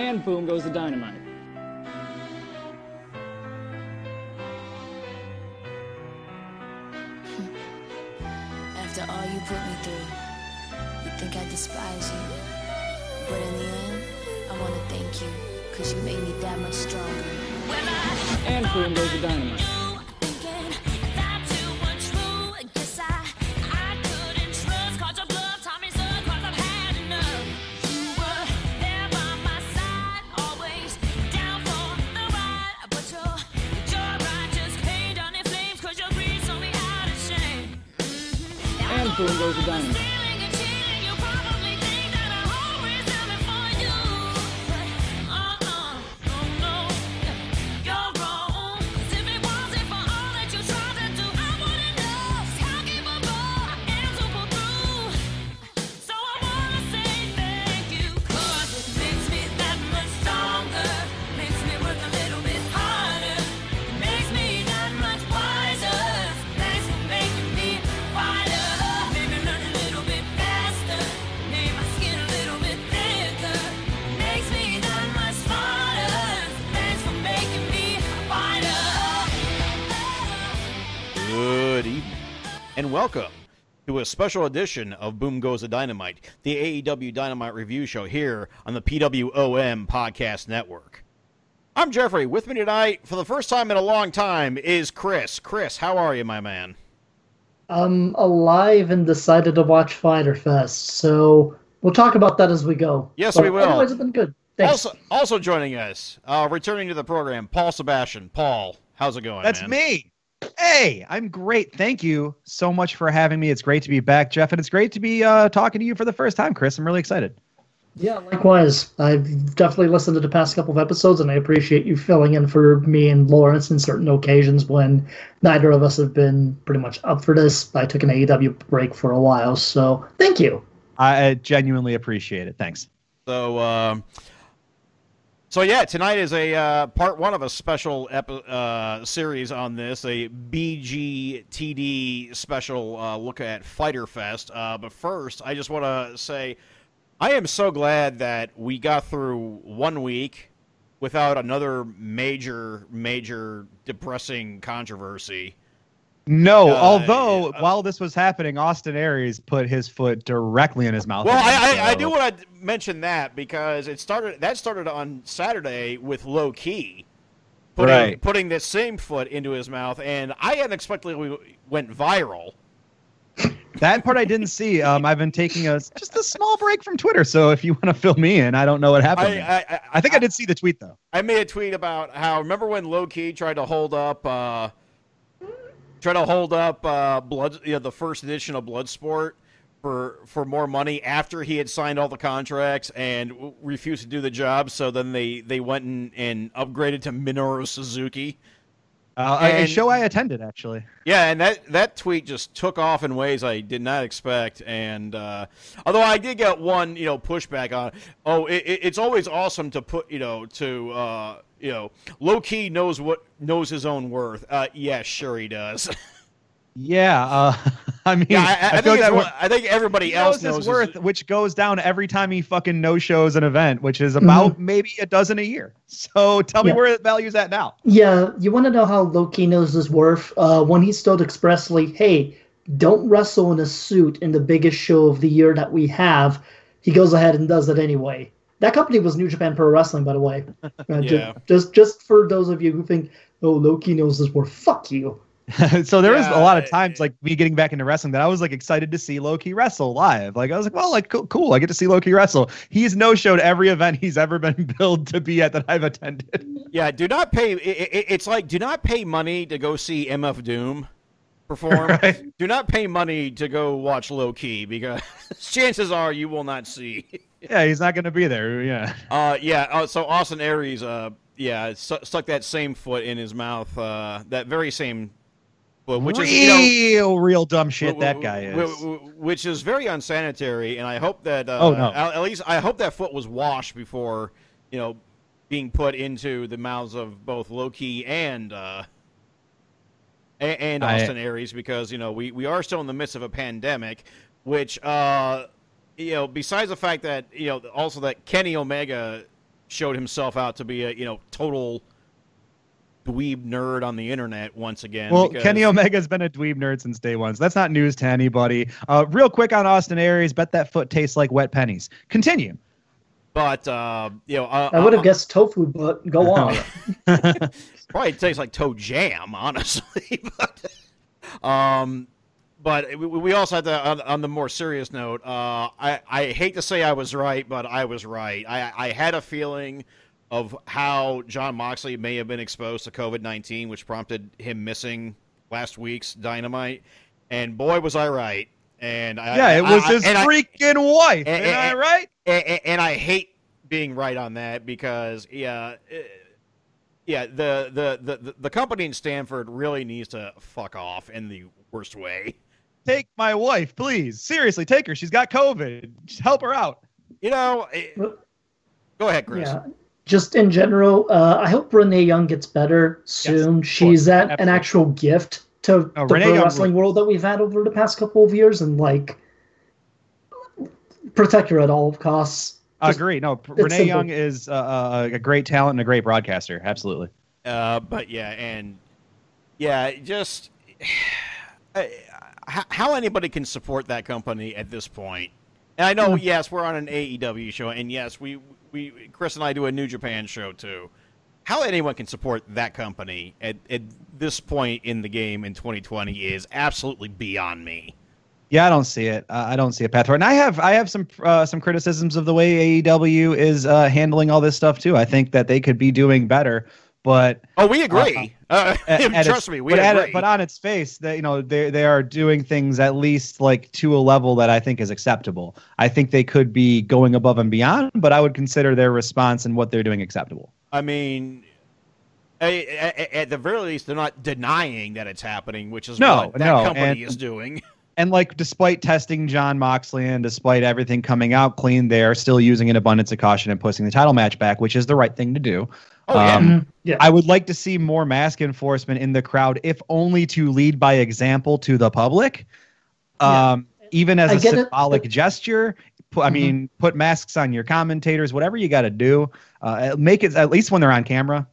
And boom goes the dynamite. After all you put me through, you think I despise you. But in the end, I want to thank you, because you made me that much stronger. And boom goes the dynamite. A special edition of Boom Goes the Dynamite, the AEW Dynamite review show here on the PWOM Podcast Network. I'm Geoffrey. With me tonight, for the first time in a long time, is Chris. Chris, how are you, my man? I'm alive and decided to watch Fyter Fest, so we'll talk about that as we go. Yes, But we will. Otherwise, it's been good. Thanks. Also, also joining us, uh, returning to the program, Paul Sebastian. Paul, how's it going? That's man? me. Hey, I'm great. Thank you so much for having me. It's great to be back, Jeff, and it's great to be uh, talking to you for the first time, Chris. I'm really excited. yeah, likewise. I've definitely listened to the past couple of episodes, and I appreciate you filling in for me and Lawrence in certain occasions when neither of us have been pretty much up for this. I took an AEW break for a while, so thank you. I genuinely appreciate it. Thanks. So, um, so yeah, tonight is a uh, part one of a special epi- uh, series on this, a BGTD special uh, look at Fyter Fest. Uh, but first, I just want to say, I am so glad that we got through one week without another major, major depressing controversy. No, Uh, although uh, while this was happening, Austin Aries put his foot directly in his mouth. Well, I, I, I do want to mention that because it started. That started on Saturday with Low-Ki, putting Right. putting this same foot into his mouth, and I unexpectedly went viral. That part I didn't see. Um, I've been taking a just a small break from Twitter, so if you want to fill me in, I don't know what happened. I I, I think I did see the tweet though. I made a tweet about how remember when Low-Ki tried to hold up. Uh, Try to hold up uh, blood, you know, the first edition of Bloodsport for for more money after he had signed all the contracts and w- refused to do the job. So then they they went and, and upgraded to Minoru Suzuki. Uh, a- a show I attended actually. Yeah, and that that tweet just took off in ways I did not expect. And uh, although I did get one, you know, pushback on, oh, it, it- it's always awesome to put, you know, to uh, you know, Low-Ki knows what knows his own worth. Uh, yeah, sure he does. Yeah, uh, I mean, yeah, I, I, I, feel think that it's, I think everybody he else knows knows his worth, which goes down every time he fucking no shows an event, which is about maybe a dozen a year. So tell me where the value's at now. Yeah, you want to know how Low-Ki knows his worth? Uh, when he told expressly, "Hey, don't wrestle in a suit in the biggest show of the year that we have," he goes ahead and does it anyway. That company was New Japan Pro Wrestling, by the way. Uh, ju- Yeah. Just, just for those of you who think, "Oh, Low-Ki knows his worth," fuck you. so there was a lot of times like me getting back into wrestling that I was like excited to see Low-Ki wrestle live. Like I was like, well, like cool, cool. I get to see Low-Ki wrestle. He's no showed every event he's ever been billed to be at that I've attended. Yeah, do not pay. It, it, it's like do not pay money to go see MF Doom perform. Right. Do not pay money to go watch Low-Ki because chances are you will not see. yeah, he's not going to be there. Yeah. Uh, yeah. Uh, so Austin Aries, uh, yeah, stu- stuck that same foot in his mouth. Uh, that very same foot, which real, is you know, real dumb shit w- that w- guy is. w- which is very unsanitary, and I hope that. Uh, Oh, no. At, least I hope that foot was washed before, you know, being put into the mouths of both Low-Ki and uh, and I- Austin Aries, because you know we we are still in the midst of a pandemic, which uh, you know, besides the fact that you know also that Kenny Omega showed himself out to be a you know total dweeb nerd on the internet once again. Well, because- Kenny Omega's been a dweeb nerd since day one, so that's not news to anybody. Uh, real quick on Austin Aries, bet that foot tastes like wet pennies. Continue. but uh, you know, uh, I would uh, have guessed tofu, but go on. Probably tastes like toe jam, honestly. but, um, but we, we also had to on, on the more serious note. Uh, I I hate to say I was right, but I was right. I I had a feeling of how Jon Moxley may have been exposed to COVID nineteen, which prompted him missing last week's Dynamite. And boy, was I right. And I, yeah, it was I- his I- freaking wife. and- Am I right? and, and I hate being right on that because yeah, eh, yeah, the, the the the company in Stamford really needs to fuck off in the worst way. Take my wife, please. Seriously, take her. She's got COVID. Just help her out. You know, Well, go ahead, Chris. Yeah. Just in general, uh, I hope Renee Young gets better soon. She's at an actual gift to Oh, the Renee pro Young wrestling world that we've had over the past couple of years, and like protect her at all costs. I agree. No, Renee simple. Young is uh, a great talent and a great broadcaster. Absolutely. Uh, but yeah, and yeah, just uh, how, how anybody can support that company at this point. And I know, yes, we're on an AEW show, and yes, we we Chris and I do a New Japan show too. How anyone can support that company at, at this point in the game in 2020 is absolutely beyond me. Yeah, I don't see it. Uh, I don't see a path forward. And I have I have some uh, some criticisms of the way AEW is uh, handling all this stuff too. I think that they could be doing better, but Oh, we agree. Uh, at trust its- me, we but, agree. but on its face, that you know they they are doing things at least like to a level that I think is acceptable. I think they could be going above and beyond, but I would consider their response and what they're doing acceptable. I mean, at the very least, they're not denying that it's happening, which is No, what that no, company and- is doing. And like, despite testing Jon Moxley and despite everything coming out clean, they are still using an abundance of caution and pushing the title match back, which is the right thing to do. Oh, yeah. Um, Yeah. I would like to see more mask enforcement in the crowd, if only to lead by example to the public. Yeah. Um, even as I a get it. symbolic gesture. I Mhm. mean, put masks on your commentators, whatever you got to do. Uh, make it at least when they're on camera.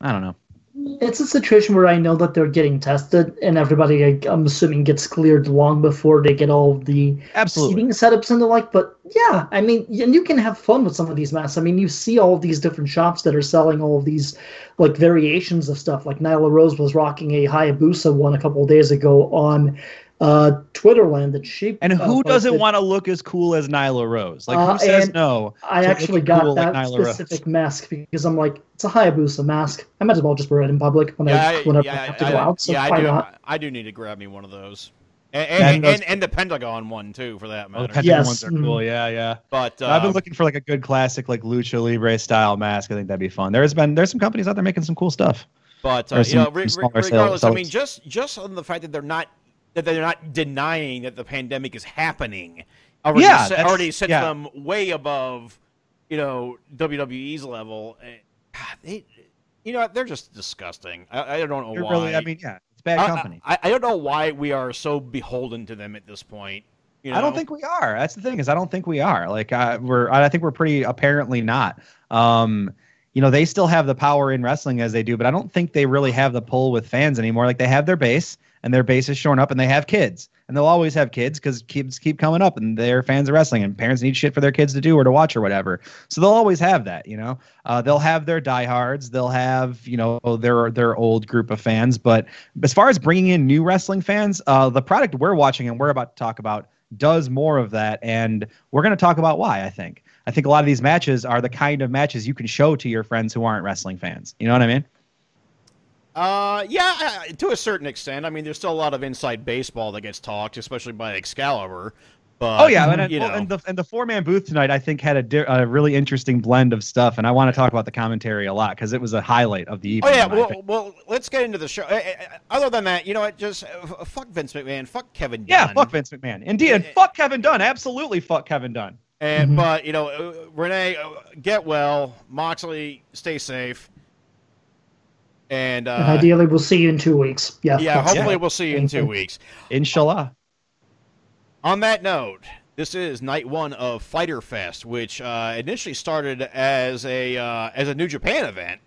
I don't know. It's a situation where I know that they're getting tested, and everybody, I- I'm assuming, gets cleared long before they get all the Absolutely. seating setups and the like. But yeah, I mean, and you can have fun with some of these masks. I mean, you see all these different shops that are selling all of these like variations of stuff. Like Nyla Rose was rocking a Hayabusa one a couple of days ago on uh, Twitterland that she And uh, who doesn't want to look as cool as Nyla Rose? Like, Uh, who says no? I actually got cool like that Rose? specific mask because I'm like, it's a Hayabusa mask. I might as well just wear it in public when Yeah, I I, whenever yeah, I have to I- go out. So yeah, I why do. not? I do need to grab me one of those, and And and, and, and the Pentagon one too, for that Oh, matter. the Pentagon Yes, ones are cool. Yeah, yeah. But uh, I've been looking for like a good classic, like lucha libre style mask. I think that'd be fun. There's been there's some companies out there making some cool stuff. But uh, some- you know, re- re- smaller sales- regardless, I mean, just just on the fact that they're not that they're not denying that the pandemic is happening, already Yeah, set, already sets yeah. them way above, you know, WWE's level. Eh, God, they, you know, they're just disgusting. I, I don't know They're why. really, I mean, yeah, it's bad company. I, I don't know why we are so beholden to them at this point. You know? I don't think we are. That's the thing is, I don't think we are. Like, I, we're, I think we're pretty apparently not. Um, you know, they still have the power in wrestling as they do, but I don't think they really have the pull with fans anymore. Like, they have their base, and their base is showing up, and they have kids, and they'll always have kids because kids keep coming up, and they're fans of wrestling, and parents need shit for their kids to do or to watch or whatever. So they'll always have that. You know, uh, they'll have their diehards, they'll have you know their their old group of fans, but as far as bringing in new wrestling fans, uh, the product we're watching and we're about to talk about does more of that, and we're going to talk about why. I think. I think a lot of these matches are the kind of matches you can show to your friends who aren't wrestling fans. You know what I mean? Uh, yeah, uh, to a certain extent. I mean, there's still a lot of inside baseball that gets talked, especially by Excalibur. But oh yeah, and, you well, know, and the and the four man booth tonight, I think, had a, di- a really interesting blend of stuff, and I want to talk about the commentary a lot because it was a highlight of the evening. Oh yeah, well, well, let's get into the show. Uh, uh, Other than that, you know what? Just uh, fuck Vince McMahon, fuck Kevin Dunn. yeah, fuck Vince McMahon, indeed, and Uh, fuck Kevin Dunn, absolutely fuck Kevin Dunn. And Mhm. but you know, uh, Renee, uh, get well. Moxley, stay safe. And uh, and ideally, we'll see you in two weeks. Yeah. yeah, hopefully yeah. we'll see you in two weeks. Inshallah. On that note, This is night one of Fyter Fest, which uh, initially started as a uh, as a New Japan event.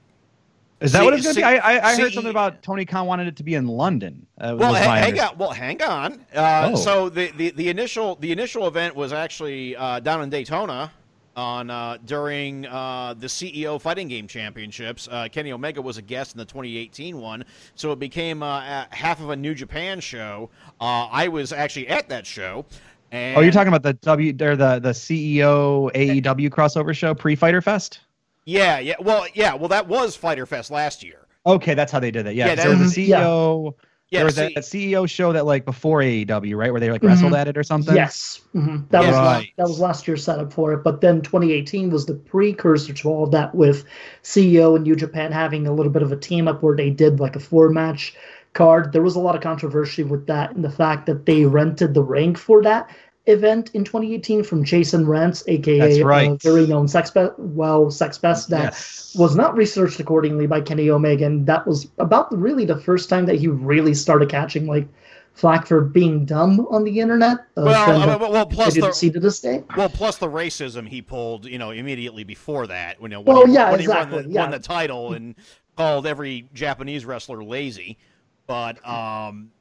Is that See- what it's going to see- be? I, I, I heard something about Tony Khan wanted it to be in London. Uh, Well, was hang on. Well, hang on. Uh, Oh. So the, the, the initial the initial event was actually uh, down in Daytona on uh, during uh, the CEO Fighting Game Championships. Uh, Kenny Omega was a guest in the 2018 one, so it became uh, half of a New Japan show. Uh, I was actually at that show. And Oh, you're talking about the W or the the CEO AEW crossover show pre Fyter Fest? Yeah, yeah. Well, yeah. Well, that was Fyter Fest last year. Okay, that's how they did it. Yeah, Yeah, 'cause there was that- a CEO. Yeah, there was see- that, that CEO show that like before AEW, right, where they like wrestled Mhm. at it or something. Yes, hmm that Yeah. was la- Right. that was last year's setup for it. But then 2018 was the precursor to all of that, with CEO and New Japan having a little bit of a team up where they did like a four match card. There was a lot of controversy with that and the fact that they rented the ring for that event in 2018 from Jason Rentz, aka That's right. a very known sex be- well sex best that Yes. was not researched accordingly by Kenny Omega, and that was about the, really the first time that he really started catching like flack for being dumb on the internet. Uh, Well, that mean, well, plus the see to this day. well, plus the racism he pulled, you know, immediately before that. You know, when Well, he, yeah, when he won, the, yeah. won the title and called every Japanese wrestler lazy. But um,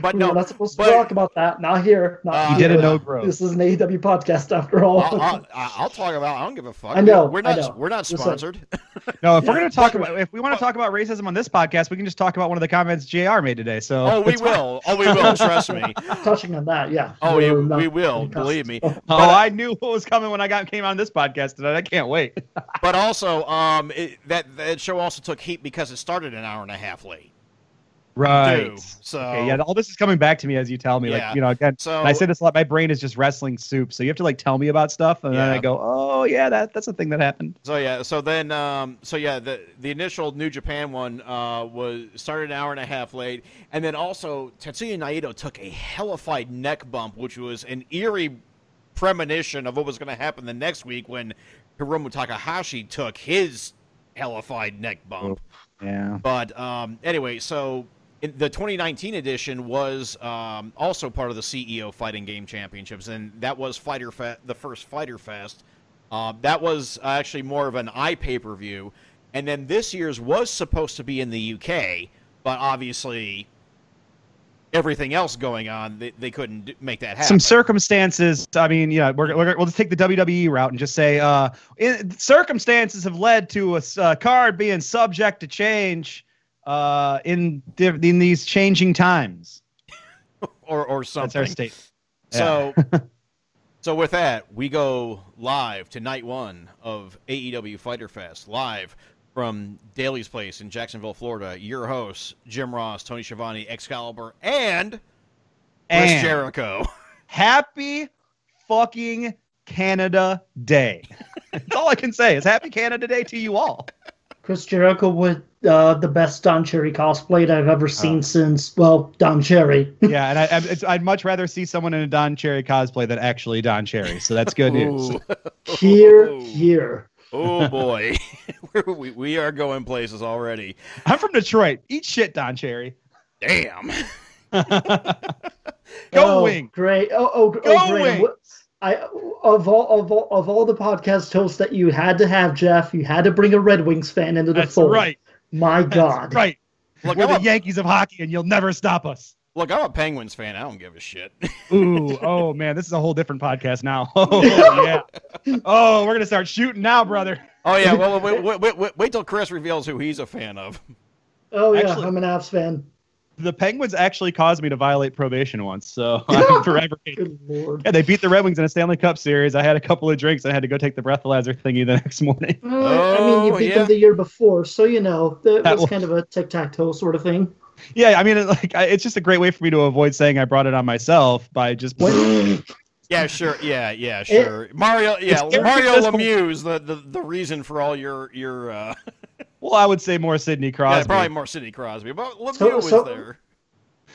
but No, no, we're not supposed to talk about that. Not here. Not Uh, You did a no growth. This is an AEW podcast after all. I'll, I'll, I'll talk about. I don't give a fuck. I know, We're not. know. We're not sponsored. No, if we're gonna talk about if we want to talk about racism on this podcast, we can just talk about one of the comments Jr. made today. So oh, we it's fine. will. Oh, we will. Trust me. Touching on that, yeah. Oh, We're we, not we will. Believe me. customs. Oh, But, uh, I knew what was coming when I got came on this podcast tonight. I can't wait. But also, um, it, that that show also took heat because it started an hour and a half late. Right. Too. So Okay, yeah, all this is coming back to me as you tell me. Yeah. Like, you know, again, So I say this a lot. My brain is just wrestling soup, so you have to like tell me about stuff, and then I go, "Oh yeah, that that's a thing that happened." So yeah, so then um, so yeah, the the initial New Japan one uh, was started an hour and a half late, and then also Tetsuya Naito took a hellified neck bump, which was an eerie premonition of what was going to happen the next week when Hiromu Takahashi took his hellified neck bump. Yeah. But um, anyway, so the 2019 edition was um, also part of the CEO Fighting Game Championships, and that was Fyter Fe- the first Fyter Fest. Uh, that was actually more of an eye pay per view, and then this year's was supposed to be in the UK, but obviously everything else going on, they, they couldn't d- make that happen. Some circumstances. I mean, yeah, we're, we're we'll just take the WWE route and just say, uh, in, circumstances have led to a uh, card being subject to change, uh, in in these changing times. or or That's something. our state. So, so with that, we go live to night one of AEW Fyter Fest, live from Daly's Place in Jacksonville, Florida. Your hosts, Jim Ross, Tony Schiavone, Excalibur, and Chris And Jericho. happy fucking Canada Day. That's all I can say is happy Canada Day to you all. Chris Jericho with uh, the best Don Cherry cosplay that I've ever seen since, well, Don Cherry. Yeah, and I, I, it's, I'd much rather see someone in a Don Cherry cosplay than actually Don Cherry. So that's good news. Here, here. Oh boy, we, we are going places already. I'm from Detroit. Eat shit, Don Cherry. Damn. Go oh, wing. Great. Oh, oh, Go oh great. Wings. What- I of all of all of all the podcast hosts that you had to have, Jeff, you had to bring a Red Wings fan into the That's fold. right. My That's God. right. Look, We're I'm the a, Yankees of hockey, and you'll never stop us. look, I'm a Penguins fan. I don't give a shit. Ooh, oh man, this is a whole different podcast now. Oh yeah. Oh, we're gonna start shooting now, brother. Oh yeah, well, wait, wait, wait, wait, wait till Chris reveals who he's a fan of. Oh yeah, Actually- I'm an Avs fan. The Penguins actually caused me to violate probation once, so I'm forever. Good lord. Yeah, they beat the Red Wings in a Stanley Cup series. I had a couple of drinks. and I had to go take the breathalyzer thingy the next morning. Uh, I mean, you Oh, beat yeah. them the year before, so you know that That was was- kind of a tic tac toe sort of thing. Yeah, I mean, it, like, I, it's just a great way for me to avoid saying I brought it on myself by just. When, Yeah, sure. Yeah, yeah, sure. Mario, yeah, Mario successful. Lemieux, the, the the reason for all your your uh, Well, I would say more Sidney Crosby. yeah, Crosby. probably more Sidney Crosby, but Lemieux So- was so- there.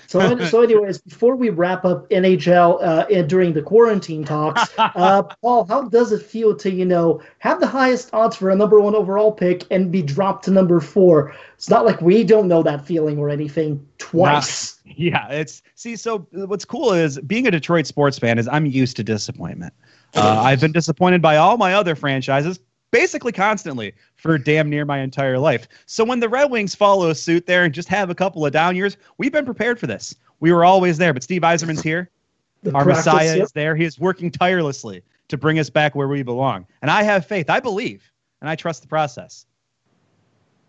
So, so anyways, before we wrap up NHL uh, and during the quarantine talks, uh, Paul, how does it feel to you know have the highest odds for a number one overall pick and be dropped to number four? It's not like we don't know that feeling or anything twice. Yeah, it's see. So what's cool is being a Detroit sports fan is I'm used to disappointment. Uh, I've been disappointed by all my other franchises basically constantly for damn near my entire life. So when the Red Wings follow suit there and just have a couple of down years, we've been prepared for this. We were always there. But Steve Yzerman's here. The Our practice, Messiah yep. is there. He is working tirelessly to bring us back where we belong. And I have faith. I believe, and I trust the process.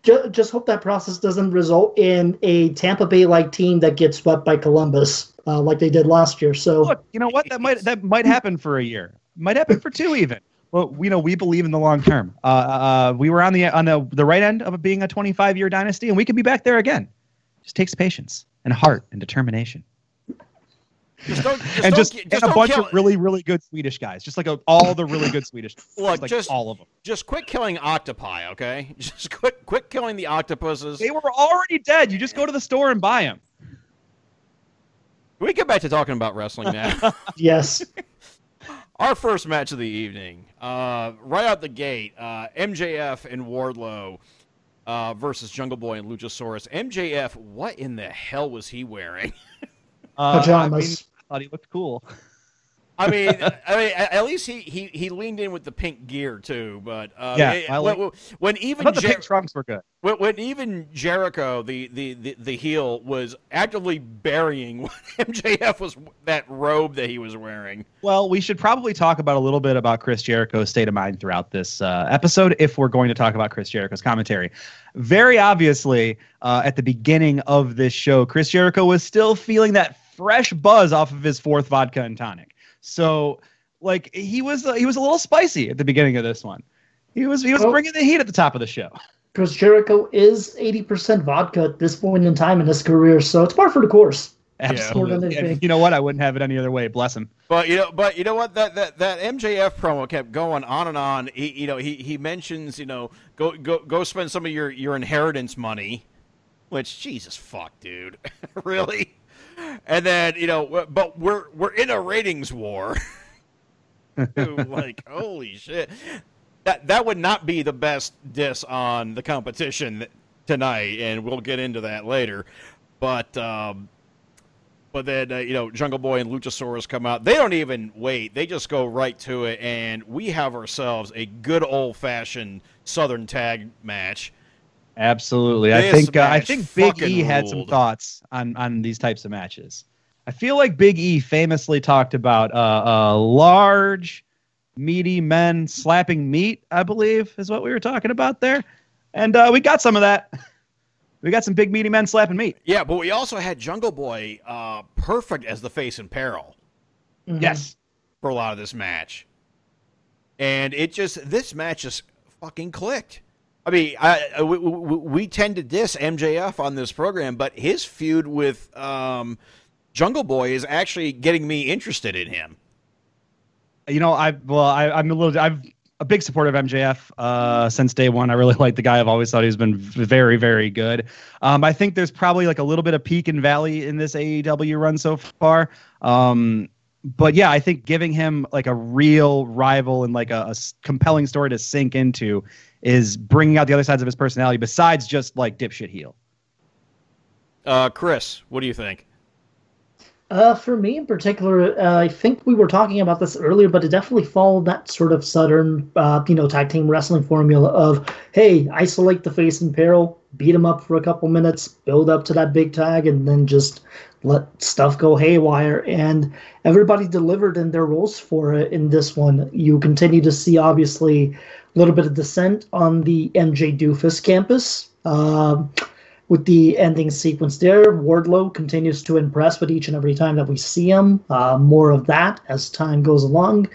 Ju- just hope that process doesn't result in a Tampa Bay like team that gets swept by Columbus uh, like they did last year. So Look, you know what? That might that might happen for a year. Might happen for two even. Well, you know, we believe in the long term. Uh, uh, we were on the on the, the right end of it being a 25 year dynasty, and we could be back there again. Just takes patience and heart and determination, Just don't, just and don't, just, ki- and a don't bunch kill, of really really good Swedish guys, just like a, all the really good Swedish. Look, like just- all of them. just quit killing octopi, okay? Just quit quit killing the octopuses. They were already dead. You just go to the store and buy them. Can we get back to talking about wrestling now? yes, Our first match of the evening, uh, right out the gate, uh, MJF and Wardlow uh, versus Jungle Boy and Luchasaurus. MJF, what in the hell was he wearing? Uh, Pajamas. I, mean, I thought he looked cool. I mean, I mean, at least he, he, he leaned in with the pink gear too. But uh, Yeah, it- when, like- when even thought the pink trunks were good. when, when even Jericho, the, the, the, the heel, was actively burying MJF was that robe that he was wearing. Well, we should probably talk about a little bit about Chris Jericho's state of mind throughout this uh, episode if we're going to talk about Chris Jericho's commentary. Very obviously, uh, at the beginning of this show, Chris Jericho was still feeling that fresh buzz off of his fourth vodka and tonic. So, like, he was uh, he was a little spicy at the beginning of this one. He was he was Well- bringing the heat at the top of the show. Chris Jericho is 80% vodka at this point in time in his career, so it's par for the course. Absolutely. More than And anything. you know what? I wouldn't have it any other way. Bless him. But you know, but you know what? That that, that MJF promo kept going on and on. He, you know, he, he mentions, you know, go go go spend some of your, your inheritance money, which Jesus fuck, dude, really. And then you know, but we're we're in a ratings war. like holy shit, that that would not be the best diss on the competition tonight, and we'll get into that later. But um, but then uh, you know Jungle Boy and Luchasaurus come out. They don't even wait. They just go right to it, and we have ourselves a good old fashioned Southern tag match. Absolutely. I think uh, I think Big fucking E had some thoughts on on these types of matches. I feel like Big E famously talked about uh, uh, large, meaty men slapping meat. I believe is what we were talking about there, and uh, we got some of that. We got some big meaty men slapping meat. Yeah, but we also had Jungle Boy uh, perfect as the face in peril Mhm. Yes. for a lot of this match, and it just this match just fucking clicked. I mean, I, we, we, tend to diss MJF on this program, but his feud with um, Jungle Boy is actually getting me interested in him. You know, I well, I, I'm a little. I've a big supporter of MJF uh, since day one. I really like the guy. I've always thought he's been very, very good. Um, I think there's probably like a little bit of peak and valley in this AEW run so far. Um, but yeah, I think giving him like a real rival and like a compelling story to sink into is bringing out the other sides of his personality besides just like dipshit heel. Uh, Chris, what do you think? Uh, for me in particular, uh, I think we were talking about this earlier, but it definitely followed that sort of southern, uh, you know, tag team wrestling formula of, hey, isolate the face in peril, beat him up for a couple minutes, build up to that big tag, and then just let stuff go haywire. And everybody delivered in their roles for it in this one. You continue to see, obviously, a little bit of dissent on the MJ Doofus campus. Um, with the ending sequence there. Wardlow continues to impress with each and every time that we see him. Uh, more of that as time goes along.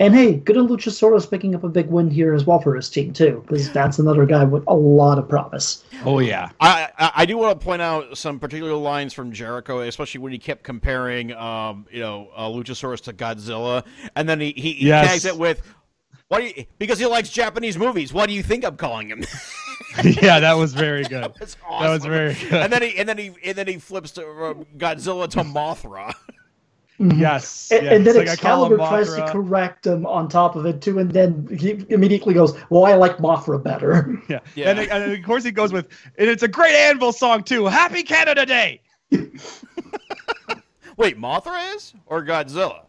And hey, good on Luchasaurus picking up a big win here as well for his team too, because that's another guy with a lot of promise. Oh yeah. I, I I do want to point out some particular lines from Jericho, especially when he kept comparing, um, you know, uh, Luchasaurus to Godzilla, and then he he, he Yes. tags it with, "Why? do you?" Because he likes Japanese movies. What do you think I'm calling him? yeah, that was very good. That was awesome. very good. And then he and then he and then he flips to uh, Godzilla to Mothra. Mm-hmm. Yes. And, yeah, and then it's like, I call him Excalibur tries to correct him on top of it too, and then he immediately goes, "Well, I like Mothra better." Yeah. Yeah. And, and of course he goes with, and it's a great Anvil song too. Happy Canada Day. Wait, Mothra is or Godzilla?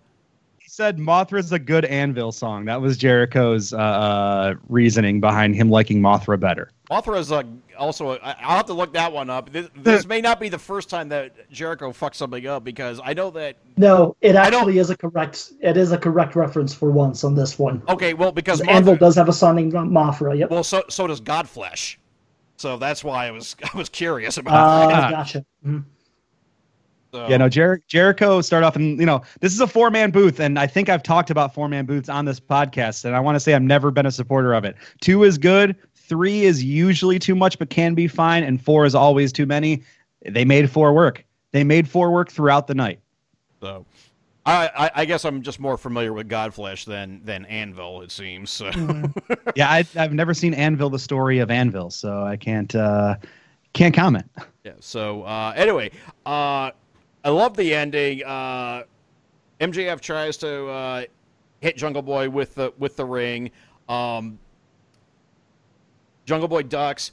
He said Mothra's a good Anvil song. That was Jericho's uh, uh, reasoning behind him liking Mothra better. Mothra is uh, also. A, I- I'll have to look that one up. This, this may not be the first time that Jericho fucks something up because I know that. No, it actually is a correct. It is a correct reference for once on this one. Okay, well because The Anvil does have a son named Mothra. Yep. well so so does Godflesh, so that's why I was I was curious about Uh, that. gotcha. Mhm. So, Yeah, no, Jer- Jericho start off, and you know, this is a four man booth, and I think I've talked about four man booths on this podcast, and I want to say I've never been a supporter of it. Two is good, three is usually too much, but can be fine, and four is always too many. They made four work. They made four work throughout the night. So, I, I I guess I'm just more familiar with Godflesh than than Anvil. It seems. So. yeah, I, I've never seen Anvil, the story of Anvil, so I can't uh, can't comment. Yeah. So uh, anyway, uh, I love the ending. Uh, MJF tries to uh, hit Jungle Boy with the with the ring. Um, Jungle Boy ducks.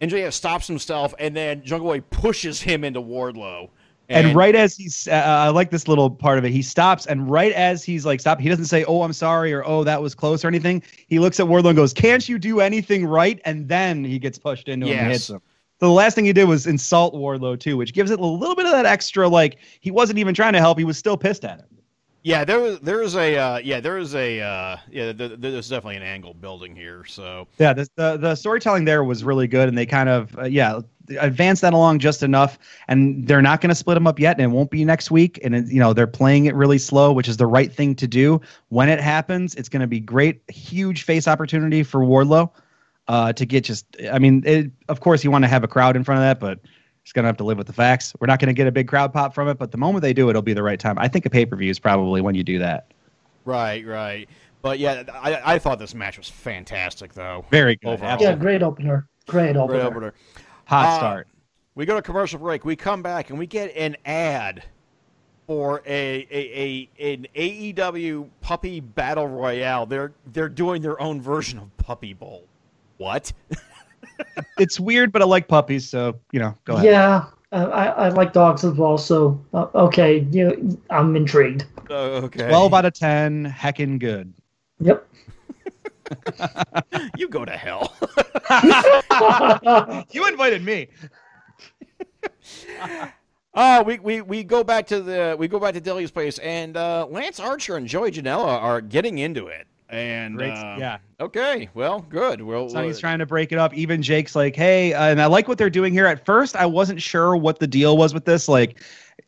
MJF stops himself, and then Jungle Boy pushes him into Wardlow. And, right as he's, uh, I like this little part of it. He stops, and right as he's like, stop, he doesn't say, "Oh, I'm sorry," or "Oh, that was close," or anything. He looks at Wardlow and goes, "Can't you do anything right?" And then he gets pushed into him and Yes. hits him. The last thing he did was insult Wardlow too, which gives it a little bit of that extra, like he wasn't even trying to help; he was still pissed at him. Yeah, there was there is a uh, yeah there is a uh, yeah there, there's definitely an angle building here. So Yeah, the, the the storytelling there was really good, and they kind of uh, yeah advanced that along just enough. And they're not going to split them up yet, and it won't be next week. And it, you know they're playing it really slow, which is the right thing to do. When it happens, it's going to be great, huge face opportunity for Wardlow uh, to get just. I mean, it, of course you want to have a crowd in front of that, but. Just gonna have to live with the facts. We're not gonna get a big crowd pop from it, but the moment they do it, it'll be the right time. I think a pay per view is probably when you do that. right, right. But yeah, I, I thought this match was fantastic though. Very good. Overall. Absolutely. Yeah, great opener. Great opener. Great opener. Hot Uh, start. We go to commercial break. We come back and we get an ad for a a, a an AEW puppy battle royale. They're they're doing their own version of Puppy Bowl. What? It's weird, but I like puppies, so you know, go ahead. Yeah, uh, I, I like dogs as well. So uh, okay, you, I'm intrigued. Uh, okay. 12 out of 10, heckin' good. Yep. you go to hell. You invited me. Uh, we, we, we go back to the we go back to Daly's place, and uh, Lance Archer and Joey Janela are getting into it. And Great, uh, yeah. okay, well, good. Well, Sonny's trying to break it up. Even Jake's like, hey, uh, and I like what they're doing here. At first, I wasn't sure what the deal was with this. Like,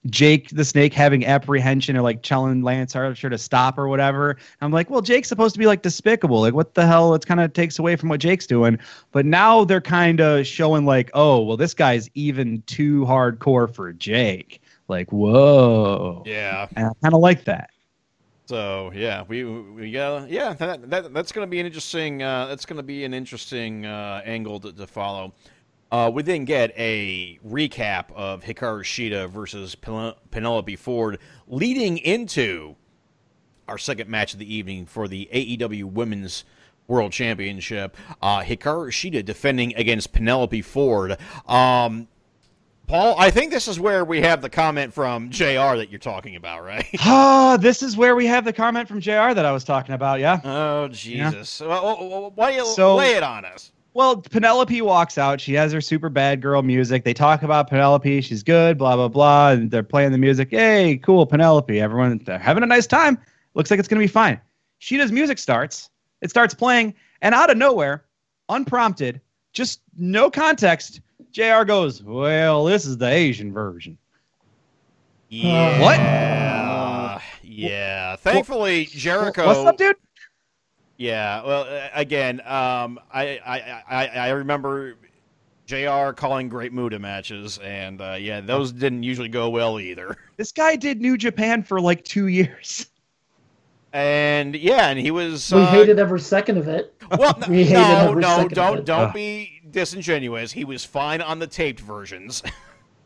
Jake the Snake having apprehension or like telling Lance Archer to stop or whatever. I'm like, well, Jake's supposed to be like despicable. Like, what the hell? It kind of takes away from what Jake's doing. But now they're kind of showing like, oh, well, this guy's even too hardcore for Jake. Like, whoa. yeah. And I kind of like that. So yeah, we we got yeah that, that that's going to be an interesting uh, that's going to be an interesting uh, angle to, to follow. Uh, we then get a recap of Hikaru Shida versus Pen- Penelope Ford, leading into our second match of the evening for the AEW Women's World Championship. Uh, Hikaru Shida defending against Penelope Ford. Um, Paul, I think this is where we have the comment from JR that you're talking about, right? Ah, this is where we have the comment from JR that I was talking about. Yeah. Oh Jesus! Well, well, why do you So- lay it on us? Well, Penelope walks out. She has her super bad girl music. They talk about Penelope. She's good, blah, blah, blah. And they're playing the music. Hey, cool, Penelope. Everyone, they're having a nice time. Looks like it's going to be fine. Shida's music starts. It starts playing. And out of nowhere, unprompted, just no context, JR goes, Well, this is the Asian version. Yeah. What? Yeah. Thankfully, Jericho. What's up, dude? Yeah. Well, uh, again, um, I, I, I, I remember Jr. calling Great Muta matches, and uh, yeah, those didn't usually go well either. This guy did New Japan for like two years. and yeah, and he was. We uh, hated every second of it. Well, no, We hated no, every no, second of don't it. don't Ugh. be disingenuous. He was fine on the taped versions.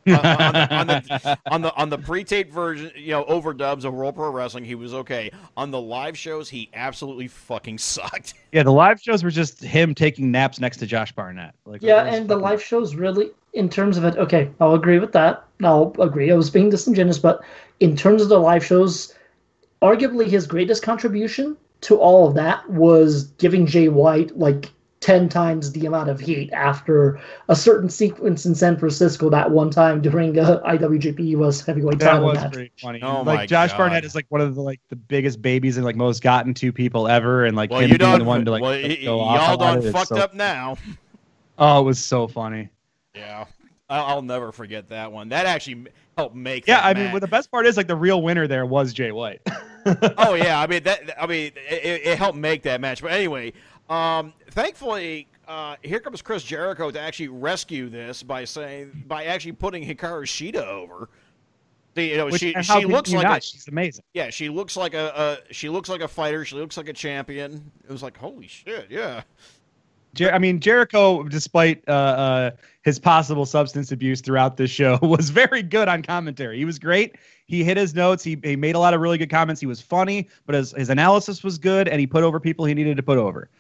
on, uh, uh, on the, on, the, on the on the pre-taped version, you know, overdubs of World Pro Wrestling, he was okay. On the live shows, he absolutely fucking sucked. Yeah, the live shows were just him taking naps next to Josh Barnett. Like, Yeah, and the fucking- live shows really, in terms of it, okay, I'll agree with that. I'll agree. I was being disingenuous, but in terms of the live shows, arguably his greatest contribution to all of that was giving Jay White like 10 times the amount of heat after a certain sequence in San Francisco that one time during a IWGP US heavyweight That title was match. pretty funny. Oh like my Josh God. Barnett is like one of the like the biggest babies and like most gotten to people ever, and like Well, him you being done, the one to like well, go y- off y'all on done it, fucked so- up now. Oh, it was so funny. Yeah, I'll, I'll never forget that one. That actually helped make. Yeah, that I mean, match. well, the best part is like the real winner there was Jay White. oh yeah, I mean that. I mean it, it helped make that match. But anyway, um, thankfully, uh, here comes Chris Jericho to actually rescue this by saying by actually putting Hikaru Shida over. You know, Which, she she looks like not? a, she's amazing. yeah, she looks like a, a she looks like a fighter. She looks like a champion. It was like holy shit, yeah. Jer- I mean, Jericho, despite uh, uh, his possible substance abuse throughout this show, was very good on commentary. He was great. He hit his notes. He, he made a lot of really good comments. He was funny, but his, his analysis was good, and he put over people he needed to put over.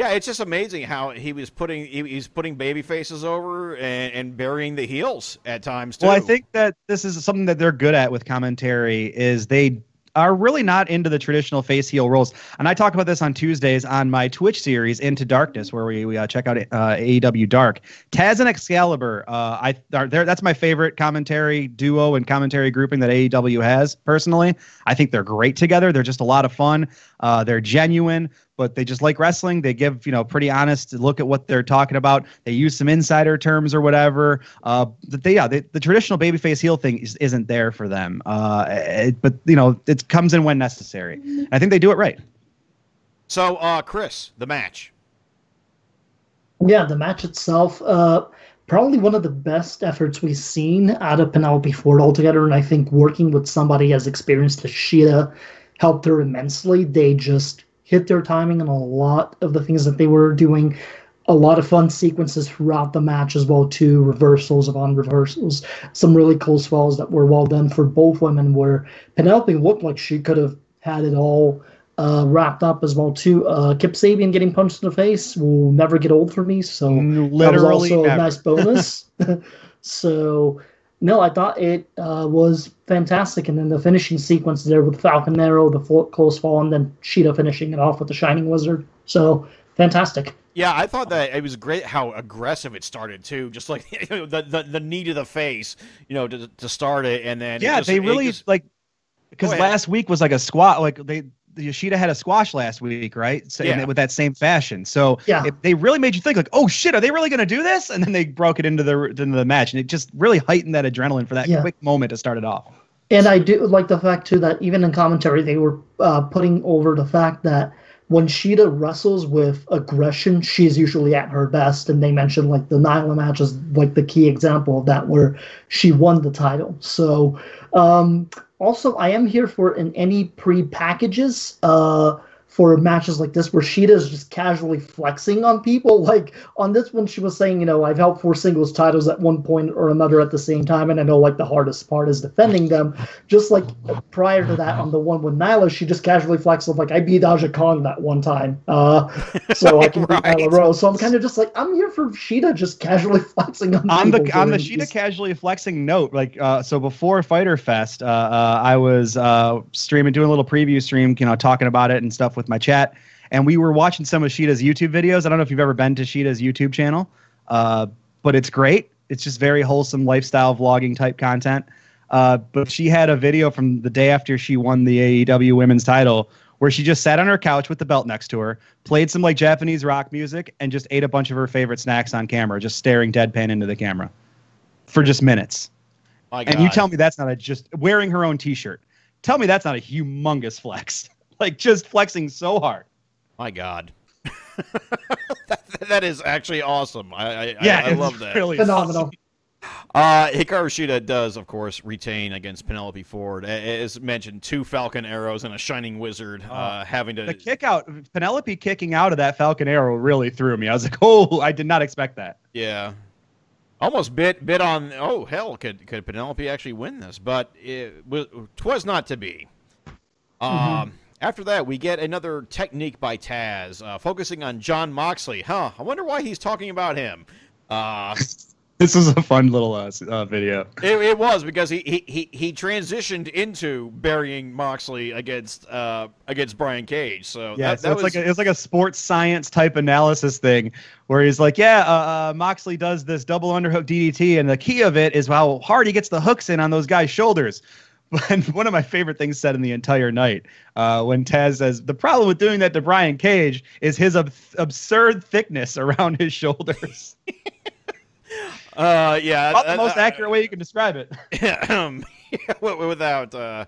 Yeah, it's just amazing how he was putting he, he's putting baby faces over and, and burying the heels at times too. Well, I think that this is something that they're good at with commentary is they are really not into the traditional face heel roles. And I talk about this on Tuesdays on my Twitch series Into Darkness, where we, we uh, check out uh, AEW Dark. Taz and Excalibur, uh, I are there. That's my favorite commentary duo and commentary grouping that AEW has. Personally, I think they're great together. They're just a lot of fun. Uh, they're genuine, but they just like wrestling. They give you know pretty honest look at what they're talking about. They use some insider terms or whatever. Uh, but they yeah, they, the traditional babyface heel thing is, isn't there for them. Uh, it- but you know it comes in when necessary. And I think they do it right. so. Uh, Chris, the match. Yeah, the match itself, uh, probably one of the best efforts we've seen out of Penelope Ford altogether. And I think working with somebody as experienced as Shida helped her immensely. They just hit their timing on a lot of the things that they were doing. A lot of fun sequences throughout the match as well, too. Reversals upon reversals. Some really close falls that were well done for both women, where Penelope looked like she could have had it all uh, wrapped up as well too. Uh, Kip Sabian getting punched in the face will never get old for me, so that was Literally, also a never. nice bonus. so no, I thought it uh, was fantastic, and then the finishing sequence there with Falcon Arrow, the full, close fall, and then Shida finishing it off with the Shining Wizard. So fantastic. Yeah, I thought that it was great how aggressive it started too. Just like you know, the, the the knee to the face, you know, to, to start it, and then yeah, just- they really just- like because last week was like a squat. Like they the Yoshida had a squash last week, right? So, Yeah. with that same fashion. So Yeah. it, they really made you think like, oh shit, are they really going to do this? And then they broke it into the into the match, and it just really heightened that adrenaline for that Yeah. quick moment to start it off. And I do like the fact too that even in commentary they were uh, putting over the fact that when Shida wrestles with aggression, she's usually at her best. And they mentioned like the Nyla match is like the key example of that, where she won the title. So um, also, I am here for in any pre-packages. Uh, for matches like this where Shida is just casually flexing on people. Like on this one, she was saying, you know, I've held four singles titles at one point or another at the same time, and I know like the hardest part is defending them. Just like prior to that, on the one with Nyla, she just casually flexed of like I beat Aja Kong that one time, uh, so I can beat Right. Nyla Rose. So I'm kind of just like I'm here for Shida just casually flexing on on the on the Shida these- casually flexing note, like uh, so before Fyter Fest, uh, uh, I was uh, streaming, doing a little preview stream, you know, talking about it and stuff with my chat, and we were watching some of Shida's YouTube videos. I don't know if you've ever been to Shida's YouTube channel, uh, but it's great. It's just very wholesome lifestyle vlogging type content. Uh, but she had a video from the day after she won the AEW Women's Title where she just sat on her couch with the belt next to her, played some like Japanese rock music, and just ate a bunch of her favorite snacks on camera, just staring deadpan into the camera for just minutes. My And you tell me that's not a just wearing her own T-shirt. Tell me that's not a humongous flex. like just flexing so hard. My God. that, that is actually awesome. I I, Yeah, I, I love that. Really phenomenal. Uh, Hikaru Shida does, of course, retain against Penelope Ford. As mentioned, two Falcon arrows and a Shining Wizard uh, having to. The kick out, Penelope kicking out of that Falcon Arrow really threw me. I was like, oh, I did not expect that. Yeah. Almost bit bit on. Oh hell, could could Penelope actually win this? But it was twas not to be. Um. After that, we get another technique by Taz, uh, focusing on Jon Moxley. Huh? I wonder why he's talking about him. Uh, This was a fun little uh, uh, video. it, it was because he, he, he, he transitioned into burying Moxley against uh, against Brian Cage. So Yeah, that, so that it's was like a, it's like a sports science type analysis thing where he's like, yeah, uh, uh, Moxley does this double underhook DDT, and the key of it is how hard he gets the hooks in on those guys' shoulders. But one of my favorite things said in the entire night uh, when Taz says the problem with doing that to Brian Cage is his ab- absurd thickness around his shoulders. uh, yeah, About the uh, most accurate way you can describe it. um, wi- without uh,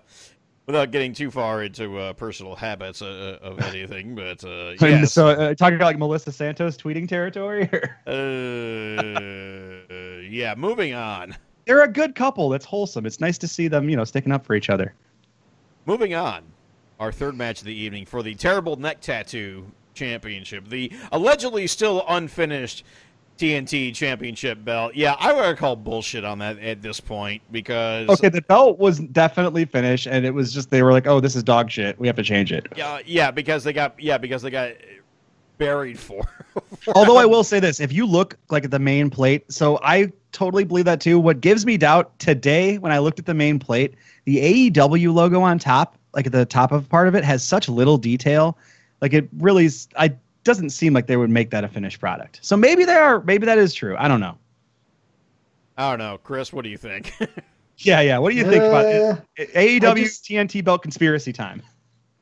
without getting too far into uh, personal habits uh, of anything, but uh, yes. So uh, talking about like Melissa Santos tweeting territory. uh, yeah, moving on. They're a good couple. That's wholesome. It's nice to see them, you know, sticking up for each other. Moving on. Our third match of the evening for the terrible neck tattoo championship, the allegedly still unfinished TNT championship belt. Yeah, I would call bullshit on that at this point because Okay, the belt was definitely finished, and it was just they were like, "Oh, this is dog shit. We have to change it." yeah, yeah, because they got yeah because they got buried for. Although I will say this, if you look like at the main plate, so I totally believe that too. What gives me doubt today when I looked at the main plate, the AEW logo on top, like at the top of part of it, has such little detail. Like it really, is, I doesn't seem like they would make that a finished product. So maybe they are. Maybe that is true. I don't know. I don't know, Chris. What do you think? Yeah, yeah. What do you think about Uh, it? AEW just- TNT belt conspiracy time?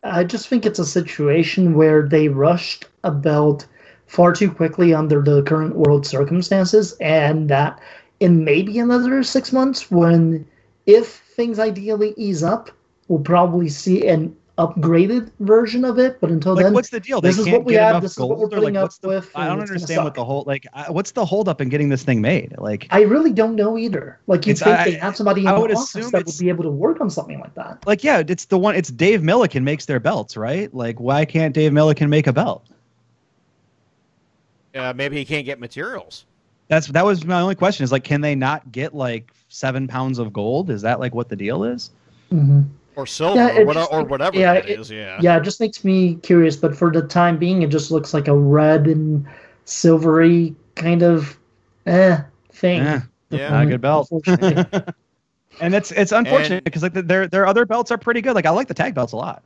I just think it's a situation where they rushed a belt far too quickly under the current world circumstances, and that in maybe another six months, when if things ideally ease up, we'll probably see an upgraded version of it. But until Like, then, what's the deal? this they is can't what we have, this is what we're putting like, up the, with, I don't understand what the whole like. uh, What's the holdup in getting this thing made? Like, I really don't know either. Like you think I- they have somebody in I the would office assume that would be able to work on something like that. like yeah, it's the one. It's Dave Millican makes their belts, right? Like, why can't Dave Millican make a belt? uh, maybe he can't get materials. That's that was my only question. Is like, can they not get like seven pounds of gold? Is that like what the deal is? hmm Or silver, Yeah, or, it what, or whatever yeah, that it- is. Yeah. Yeah, it just makes me curious, but for the time being, it just looks like a red and silvery kind of eh thing. Yeah, Yeah. not a good belt. And it's it's unfortunate because like the- their their other belts are pretty good. Like I like the tag belts a lot.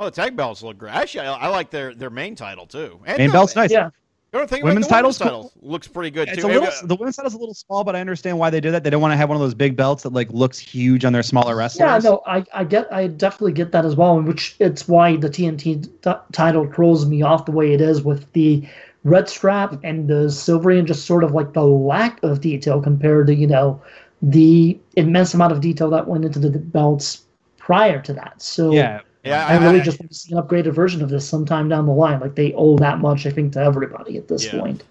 Oh, the tag belts look great. Actually, I, I like their, their main title too. And Main no, belt's nice. yeah, The other thing Women's about the title's women's cool. title looks pretty good It's too. a little. Uh, The women's title's a little small, but I understand why they do that. They don't want to have one of those big belts that like looks huge on their smaller wrestlers. yeah, no, I, I get, I definitely get that as well, and which it's why the TNT t- title throws me off the way it is with the red strap and the silvery and just sort of like the lack of detail compared to you know the immense amount of detail that went into the belts prior to that. So Yeah, yeah, I really just want to see an upgraded version of this sometime down the line. Like they owe that much, I think, to everybody at this Yeah. point.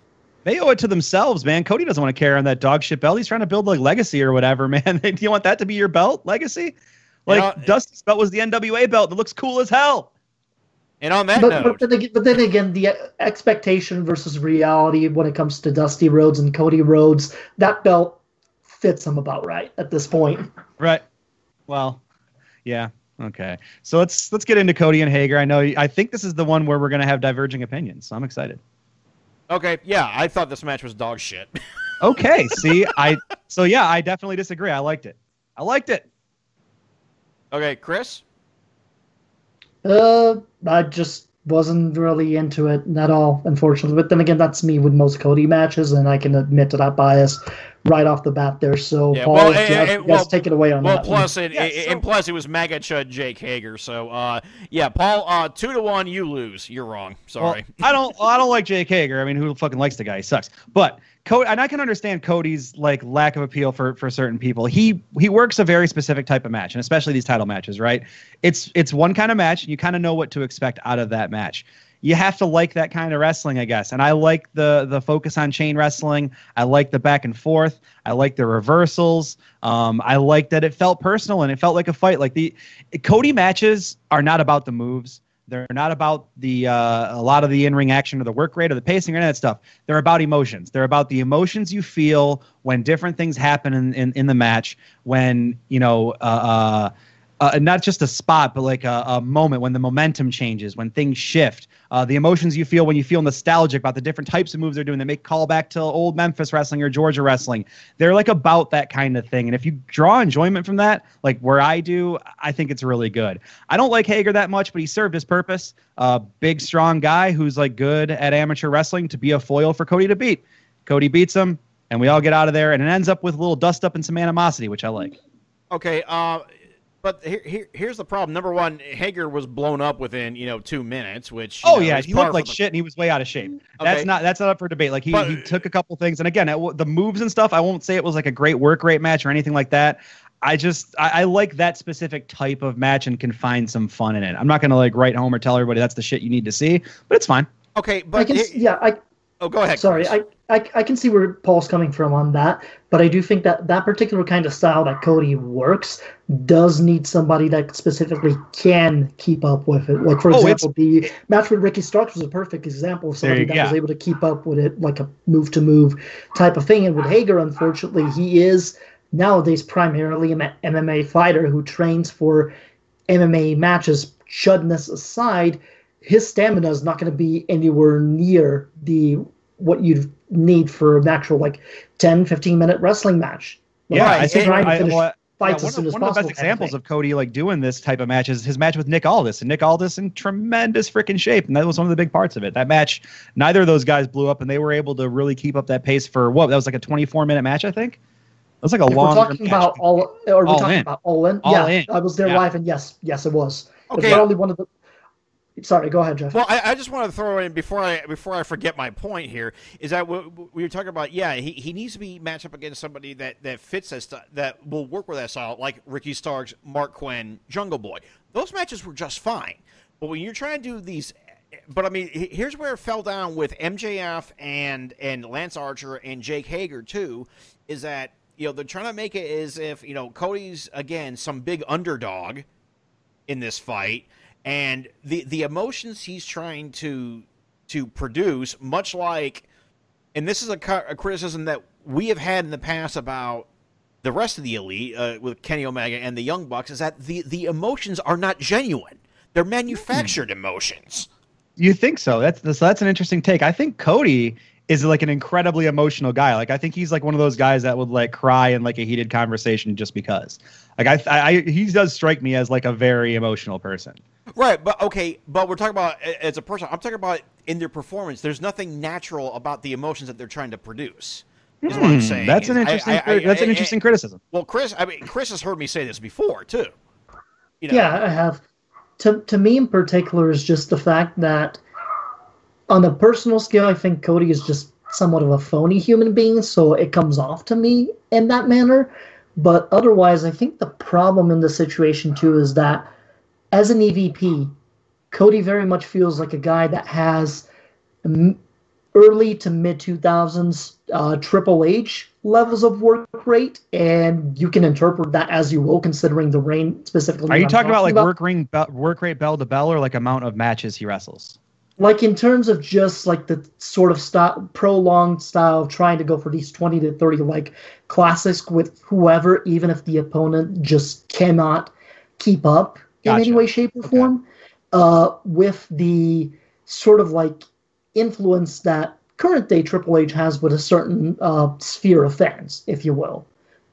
They owe it to themselves, man. Cody doesn't want to carry on that dog shit belt. He's trying to build like legacy or whatever, man. Do you want that to be your belt, legacy? Like know, Dusty's belt was the NWA belt that looks cool as hell. And on that But, note, but, then again, but then again, the expectation versus reality when it comes to Dusty Rhodes and Cody Rhodes, that belt fits him about right at this point. Right. Well, yeah. Okay. So let's let's get into Cody and Hager. I know I think this is the one where we're gonna have diverging opinions. So I'm excited. okay, yeah, I thought this match was dog shit. Okay. see, I so yeah, I definitely disagree. I liked it. I liked it. okay, Chris. Uh, I just wasn't really into it at all, unfortunately. But then again, that's me with most Cody matches, and I can admit to that bias right off the bat there. So, Yeah, Paul, well, Jeff, eh, eh, well- take it away on Well, that. plus it, Yeah, it- so- and plus it was Mega Chud Jake Hager. So, uh, yeah, Paul, uh, two to one, you lose. You're wrong. Sorry. Well, I don't. I don't like Jake Hager. I mean, who fucking likes the guy? He sucks. But Cody, and I can understand Cody's like lack of appeal for for certain people. He he works a very specific type of match, and especially these title matches, right? It's it's one kind of match, and you kind of know what to expect out of that match. you have to like that kind of wrestling, I guess. And I like the the focus on chain wrestling. I like the back and forth. I like the reversals. Um, I like that it felt personal and it felt like a fight. Like the Cody matches are not about the moves. They're not about the uh, a lot of the in-ring action or the work rate or the pacing or any of that stuff. They're about emotions. They're about the emotions you feel when different things happen in, in, in the match. When you know, uh, uh, uh, not just a spot, but like a, a moment when the momentum changes, when things shift. Uh, the emotions you feel when you feel nostalgic about the different types of moves they're doing that make call back to old Memphis wrestling or Georgia wrestling. They're like about that kind of thing. And if you draw enjoyment from that, like where I do, I think it's really good. I don't like Hager that much, but he served his purpose. Uh, big, strong guy who's like good at amateur wrestling to be a foil for Cody to beat. Cody beats him, and we all get out of there, and it ends up with a little dust up and some animosity, which I like. Okay, uh, but here, here, here's the problem. Number one, Hager was blown up within you know two minutes, which Oh know, yeah, he looked like the- shit, and he was way out of shape. Okay. That's not that's not up for debate. Like he, But- he took a couple things, and again, it, the moves and stuff. I won't say it was like a great work rate match or anything like that. I just I, I like that specific type of match and can find some fun in it. I'm not gonna like write home or tell everybody that's the shit you need to see, but it's fine. Okay, I but can, he- s- yeah, I oh, go ahead. sorry, I, I I can see where Paul's coming from on that, but I do think that that particular kind of style that Cody works does need somebody that specifically can keep up with it. Like for Oh, it's- example, the match with Ricky Starks was a perfect example of somebody you- that yeah. was able to keep up with it, like a move to move type of thing. And with Hager, unfortunately, he is nowadays primarily an MMA fighter who trains for MMA matches. Chudness aside, his stamina is not going to be anywhere near the what you'd need for an actual like 10 15 minute wrestling match Like, Yeah, Right, I think and- trying to I- finish well, fights yeah, as soon one, as of, one of the best examples of Cody like doing this type of match is his match with Nick Aldis, and Nick Aldis in tremendous freaking shape, and that was one of the big parts of it. That match, neither of those guys blew up, and they were able to really keep up that pace for what that was like a 24 minute match, I think. It was like a if we're long. talking about all are we All talking in. about all in All yeah in. i was there Yeah. live and yes yes it was It's Okay. not only one of the sorry go ahead jeff Well, I, I just want to throw in before I before I forget my point here is that we, we were talking about. Yeah, he, he needs to be matched up against somebody that that fits st- that will work with that style, like Ricky Starks, Marq Quen, Jungle Boy. Those matches were just fine, but when you're trying to do these. But I mean, here's where it fell down with MJF and and Lance Archer and Jake Hager too, is that you know they're trying to make it as if you know Cody's again some big underdog in this fight and the the emotions he's trying to to produce much like and this is a, a criticism that we have had in the past about the rest of the elite uh, with Kenny Omega and the Young Bucks is that the the emotions are not genuine they're manufactured emotions You think so? That's so that's an interesting take. I think Cody is like an incredibly emotional guy. Like I think he's like one of those guys that would like cry in like a heated conversation just because. Like I, I, I he does strike me as like a very emotional person. right but okay but we're talking about as a person i'm talking about in their performance there's nothing natural about the emotions that they're trying to produce is what i'm Hmm, saying That's an interesting. I- I- that's an I- interesting criticism. Well, Chris, I mean, Chris has heard me say this before too. You know, Yeah, I have. To to me in particular is just the fact that on a personal scale, I think Cody is just somewhat of a phony human being, so it comes off to me in that manner. But otherwise, I think the problem in the situation too is that as an EVP, Cody very much feels like a guy that has early to mid 2000s uh, Triple H levels of work rate, and you can interpret that as you will, considering the reign specifically. Are you I'm talking about like work ring, be- work rate bell to bell, or like amount of matches he wrestles? Like in terms of just like the sort of style, prolonged style of trying to go for these 20 to 30 like classics with whoever, even if the opponent just cannot keep up in any way, shape, or Okay. form, uh, with the sort of like influence that current day Triple H has with a certain uh, sphere of fans, if you will.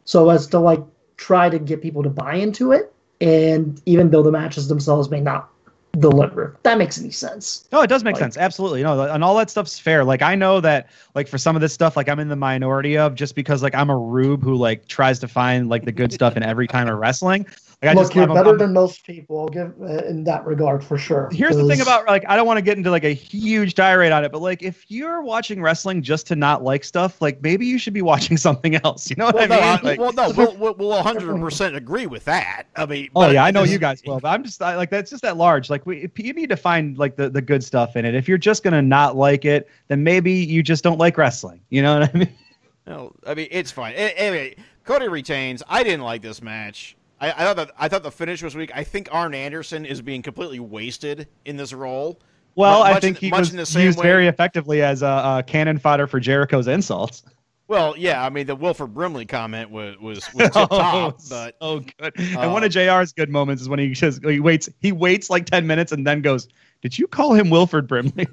So as to like try to get people to buy into it, and even though the matches themselves may not deliver, if that makes any sense. No, it does make Like- sense. Absolutely. No, and all that stuff's fair. Like I know that like for some of this stuff, like I'm in the minority of just because like I'm a rube who like tries to find like the good stuff in every kind of wrestling. Like I Look, just you're I'm better I'm- than most people. I'll give uh, in that regard for sure. Here's the thing about like I don't want to get into like a huge tirade on it, but like if you're watching wrestling just to not like stuff, like maybe you should be watching something else. You know what well, I mean? I- Like- well, no, we'll, we'll, we'll 100% agree with that. I mean, Oh but yeah, I know you guys will, but I'm just I, like that's just at large. Like like we you need to find like the, the good stuff in it. If you're just gonna not like it, then maybe you just don't like wrestling. You know what I mean? No, I mean it's fine. Anyway, Cody retains. I didn't like this match. I, I thought that I thought the finish was weak. I think Arn Anderson is being completely wasted in this role. Well, Mu- I think he much was in the same used way- very effectively as a, a cannon fodder for Jericho's insults. Well, yeah, I mean the Wilford Brimley comment was was, was tip top, but oh, good. uh, and one of Jr's good moments is when he just he waits he waits like ten minutes and then goes, "Did you call him Wilford Brimley?"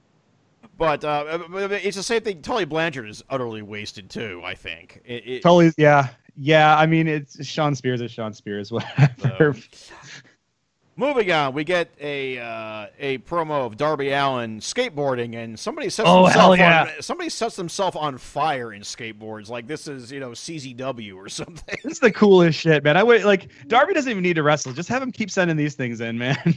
but uh, it's the same thing. Tully Blanchard is utterly wasted too. I think. It, it, totally, yeah, yeah. I mean, it's Shawn Spears is Shawn Spears, whatever. Moving on, we get a uh, a promo of Darby Allin skateboarding, and somebody sets Oh, himself hell yeah. on, somebody sets themselves on fire in skateboards, like this is you know CZW or something. this is the coolest shit, man. I wait like Darby doesn't even need to wrestle. Just have him keep sending these things in, man.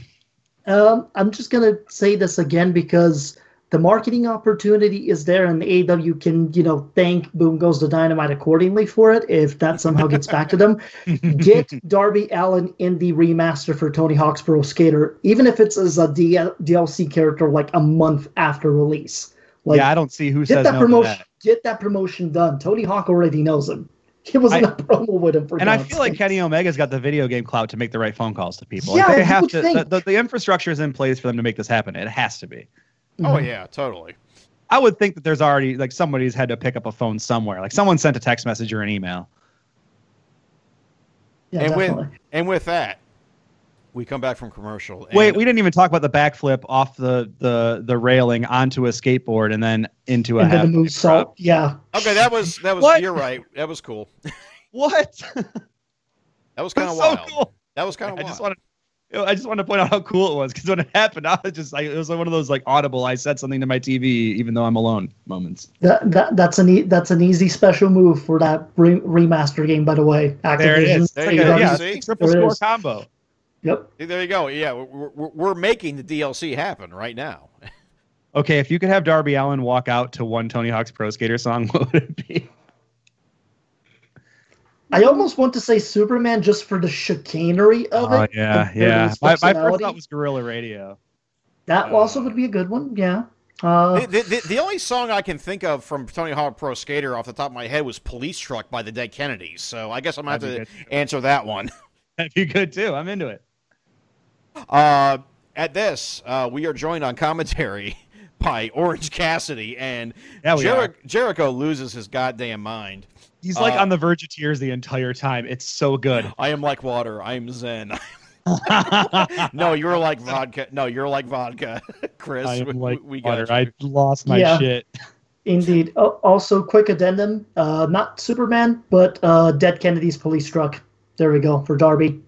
Um, I'm just gonna say this again because the marketing opportunity is there, and the AW can, you know, thank Boom Goes the Dynamite accordingly for it if that somehow gets back to them. Get Darby Allin in the remaster for Tony Hawk's Pro Skater, even if it's as a DLC character, like a month after release. Like, yeah, I don't see who get says that no to promotion. that. Get that promotion done. Tony Hawk already knows him. He was in a promo with him for And I feel like. Kenny Omega's got the video game clout to make the right phone calls to people. Yeah, like they have to. The, the, the infrastructure is in place for them to make this happen. It has to be. Oh mm-hmm. yeah, totally. I would think that there's already like somebody's had to pick up a phone somewhere. Like someone sent a text message or an email. Yeah, and definitely. with and with that, we come back from commercial. Wait, we didn't even talk about the backflip off the the the railing onto a skateboard and then into a and then half the move salt. Yeah. okay, that was that was What? you're right. That was cool. What? That was kind That's of so wild. cool. That was kind of I wild. just want to. I just want to point out how cool it was because when it happened, I was just like, it was like one of those like audible. I said something to my TV even though I'm alone moments. That, that that's an e- that's an easy special move for that re- remaster game, by the way. Activision. There it is. There There you you go. go. Yeah, See? triple There it score is. combo. Yep. There you go. Yeah, we're, we're, we're making the DLC happen right now. Okay, if you could have Darby Allin walk out to one Tony Hawk's Pro Skater song, what would it be? I almost want to say Superman just for the chicanery of Oh it. yeah, yeah. his My, my first thought was Guerrilla Radio. that also would be a good one. Yeah. Uh, The, the, the, the only song I can think of from Tony Hawk Pro Skater off the top of my head was Police Truck by the Dead Kennedys. So I guess I'm going to have to answer that one. That'd be good too. I'm into it. Uh, at this, uh, we are joined on commentary by Orange Cassidy, and Yeah, we Jeri- are. Jericho loses his goddamn mind. He's like Uh, on the verge of tears the entire time. It's so good. I am like water. I am Zen. no, you're like vodka. No, you're like vodka, Chris. I we, am like we got water. you. I lost my Yeah. shit. indeed. Oh, also, quick addendum. Uh, not Superman, but uh, Dead Kennedy's police truck. There we go for Darby.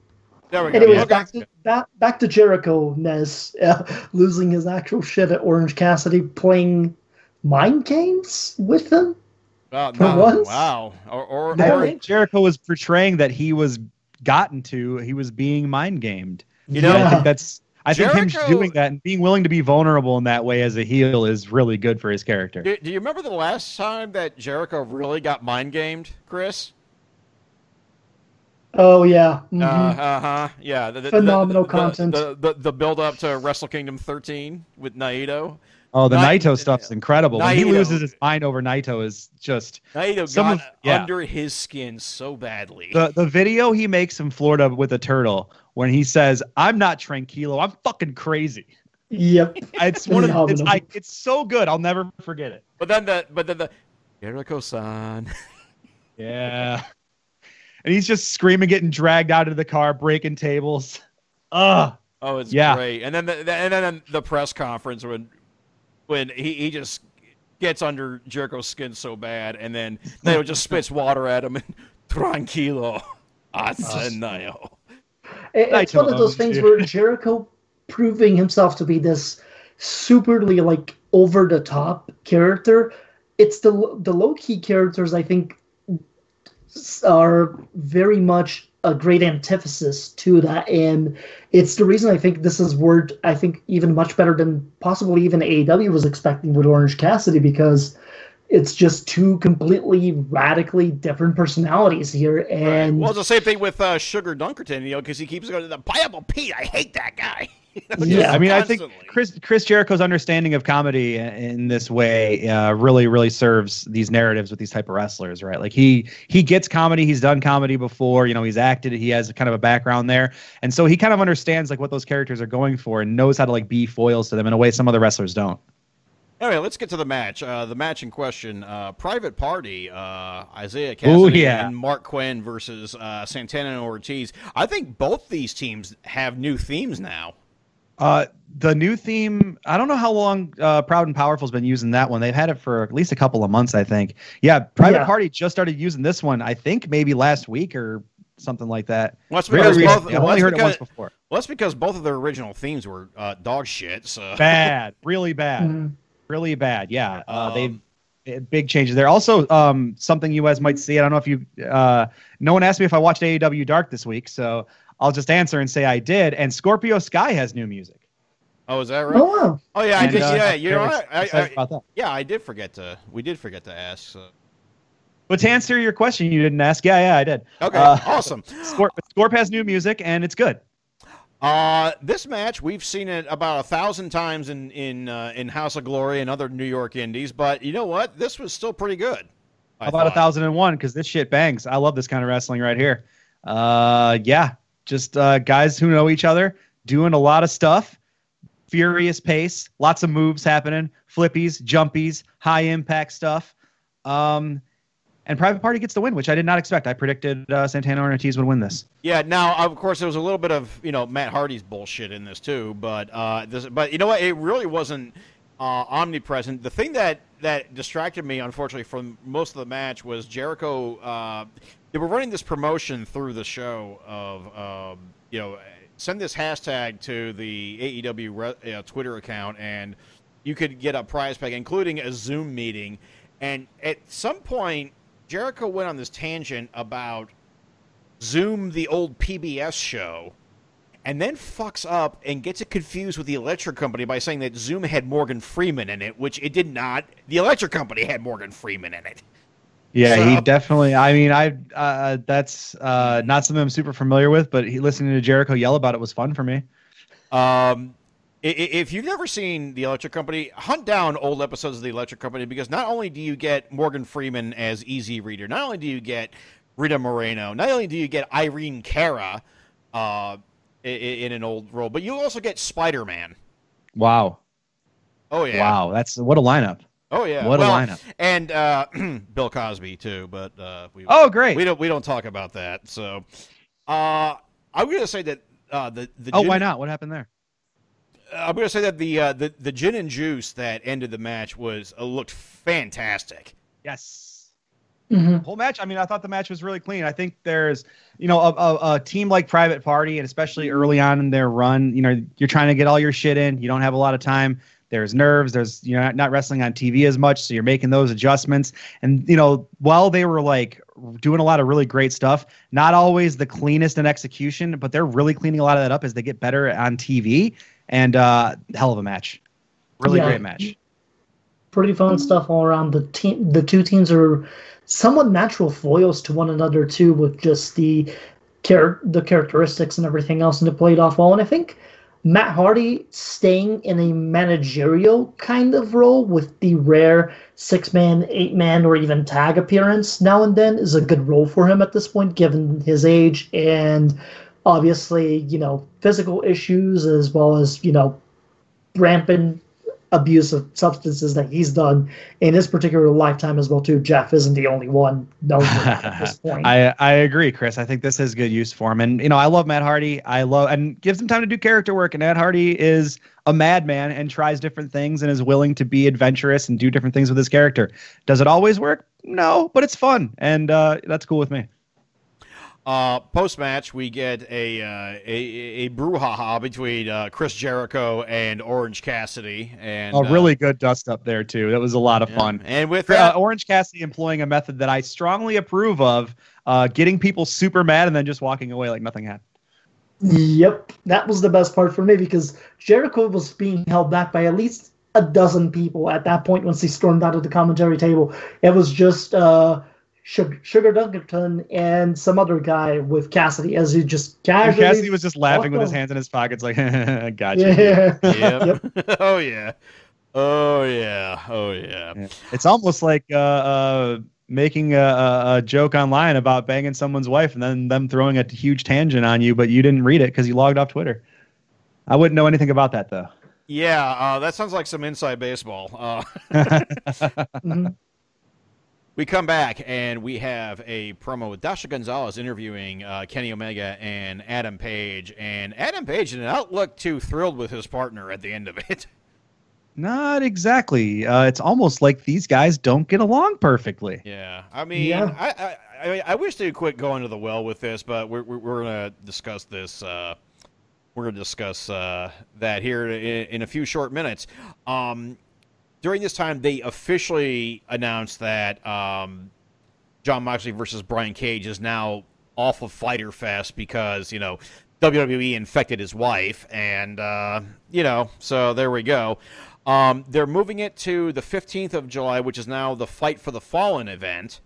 There we go. Anyways, Okay. back to back, back to Jericho Nez uh, losing his actual shit at Orange Cassidy, playing mind games with them. Wow, for no, once? Wow. Or, or, I or think Jericho was portraying that he was gotten to. He was being mind gamed. You know, I think that's. I think him doing that and being willing to be vulnerable in that way as a heel is really good for his character. do, do you remember the last time that Jericho really got mind gamed, Chris? Oh yeah. Mhm. Uh huh. Yeah. The, the- Phenomenal the, content. The, the, the build up to Wrestle Kingdom 13 with Naito. Oh, the Nai- Naito stuff's incredible. When he loses his mind over Naito is just Naito Some got of- yeah. under his skin so badly. the the video he makes in Florida with a turtle when he says, "I'm not tranquilo, I'm fucking crazy." Yep. It's one of it's I, it's so good. I'll never forget it. but then the but then the Jericho-san. Yeah. And he's just screaming, getting dragged out of the car, breaking tables. Ugh. Oh, it's Yeah. great. And then the, the and then the press conference when when he, he just gets under Jericho's skin so bad, and then Naito just spits water at him and tranquilo, asenayo. It- It's one of those things where Jericho proving himself to be this superly like over the top character. It's the the low key characters I think s- are very much a great antithesis to that, and it's the reason I think this is worked. I think even much better than possibly even AEW was expecting with Orange Cassidy because it's just two completely radically different personalities here, and Well, it's the same thing with uh, Sugar Dunkerton, you know, because he keeps going to the Pineapple Pete. I hate that guy. Yeah. I mean, I think Chris Chris Jericho's understanding of comedy in this way uh, really really serves these narratives with these type of wrestlers, right? Like he he gets comedy. He's done comedy before. You know, he's acted. He has kind of a background there, and so he kind of understands like what those characters are going for and knows how to like be foils to them in a way some other wrestlers don't. Anyway, let's get to the match. Uh, the match in question: uh, Private Party, uh, Isiah Kassidy Ooh, yeah. and Marq Quen versus uh, Santana and Ortiz. I think both these teams have new themes now. Uh, the new theme, I don't know how long uh, Proud and Powerful's been using that one. They've had it for at least a couple of months, I think. Yeah, Private Yeah. Party just started using this one, I think maybe last week or something like that. Well, that's Very because recent. both, I've only that's heard it once before. well, that's because both of their original themes were uh, dog shit. So Bad, really bad, Mhm. really bad. Yeah, uh, Um, they big changes there. Also, um, something you guys might see. I don't know if you. Uh, no one asked me if I watched AEW Dark this week, so I'll just answer and say I did. And Scorpio Sky has new music. Oh, is that right? Oh wow. Oh, yeah, I And, did. uh, yeah, you know very what? I, I, about that. yeah, I did forget to. We did forget to ask. So. But to answer your question, you didn't ask. Yeah, yeah, I did. Okay, Uh, awesome. Scorp, Scorp has new music and it's good. Uh, this match we've seen it about a thousand times in in uh, in House of Glory and other New York Indies, but you know what? This was still pretty good. I How about a thousand and one? Because this shit bangs. I love this kind of wrestling right here. Uh, yeah, just uh, guys who know each other doing a lot of stuff. Furious pace, lots of moves happening, flippies, jumpies, high impact stuff. Um, and Private Party gets the win, which I did not expect. I predicted uh, Santana and Ortiz would win this. Yeah. Now, of course, there was a little bit of you know Matt Hardy's bullshit in this too, but uh, this, but you know what? It really wasn't uh, omnipresent. The thing that that distracted me, unfortunately, from most of the match was Jericho. Uh, they were running this promotion through the show of um, you know send this hashtag to the AEW re- uh, Twitter account and you could get a prize pack, including a Zoom meeting. And at some point, Jericho went on this tangent about Zoom, the old PBS show, and then fucks up and gets it confused with the Electric Company by saying that Zoom had Morgan Freeman in it, which it did not. The Electric Company had Morgan Freeman in it. Yeah, So- he definitely. I mean, I uh, that's uh, not something I'm super familiar with, but he, listening to Jericho yell about it was fun for me. Um, if you've never seen the Electric Company, hunt down old episodes of the Electric Company because not only do you get Morgan Freeman as Easy Reader, not only do you get Rita Moreno, not only do you get Irene Cara uh, i- i- in an old role, but you also get Spider Man. Wow, Oh yeah, wow, that's what a lineup. Oh yeah, What a lineup. And uh, Bill Cosby too, but uh, we Oh, great. we don't we don't talk about that. So uh, I'm going to say that uh, the the Oh, gin- why not? What happened there? I'm going to say that the uh, the the gin and juice that ended the match was uh, looked fantastic. Yes. Hmm Whole match. I mean, I thought the match was really clean. I think there's, you know, a, a, a team like Private Party, and especially early on in their run, you know, you're trying to get all your shit in. You don't have a lot of time. There's nerves. There's you're not, not wrestling on TV as much, so you're making those adjustments. And you know, while they were like doing a lot of really great stuff, not always the cleanest in execution, but they're really cleaning a lot of that up as they get better on TV. And uh, hell of a match, really Yeah. great match. Pretty fun stuff all around. The team, the two teams are somewhat natural foils to one another too, with just the char- the characteristics and everything else, and it played off well. And I think Matt Hardy staying in a managerial kind of role with the rare six man, eight man, or even tag appearance now and then is a good role for him at this point, given his age and obviously, you know, physical issues as well as, you know, rampant abuse of substances that he's done in his particular lifetime as well too. Jeff isn't the only one known at this point. I I agree, Chris. I think this is good use for him, and you know I love Matt Hardy. I love and gives him time to do character work. And Matt Hardy is a madman and tries different things and is willing to be adventurous and do different things with his character. Does it always work? No, but it's fun, and uh, that's cool with me. Uh, Post match, we get a uh, a a brouhaha between uh, Chris Jericho and Orange Cassidy, and A uh, really good dust up there too. That was a lot of yeah. fun. And with Uh, that, Orange Cassidy employing a method that I strongly approve of, uh, getting people super mad and then just walking away like nothing happened. Yep, that was the best part for me because Jericho was being held back by at least a dozen people at that point once he stormed out of the commentary table. It was just uh, Sugar, Sugar Dunkerton and some other guy with Cassidy as he just And casually. Cassidy was just laughing with his hands in his pockets, like, "Gotcha." Yeah. Yep. oh yeah. Oh yeah. Oh yeah. Yeah. It's almost like uh, uh, making a, a, a joke online about banging someone's wife and then them throwing a huge tangent on you, but you didn't read it because you logged off Twitter. I wouldn't know anything about that though. Yeah, uh, that sounds like some inside baseball. Uh, Mhm. We come back and we have a promo with Dasha Gonzalez interviewing uh, Kenny Omega and Adam Page, and Adam Page did not look too thrilled with his partner at the end of it. Not exactly. Uh, it's almost like these guys don't get along perfectly. Yeah, I mean, Yeah. I, I, I, mean, I wish they'd quit going to the well with this, but we're we're, we're gonna discuss this. Uh, we're gonna discuss uh, that here in, in a few short minutes. Um, during this time, they officially announced that um, Jon Moxley versus Brian Cage is now off of Fyter Fest because you know WWE infected his wife, and uh, you know, so there we go. Um, they're moving it to the 15th of July, which is now the Fight for the Fallen event.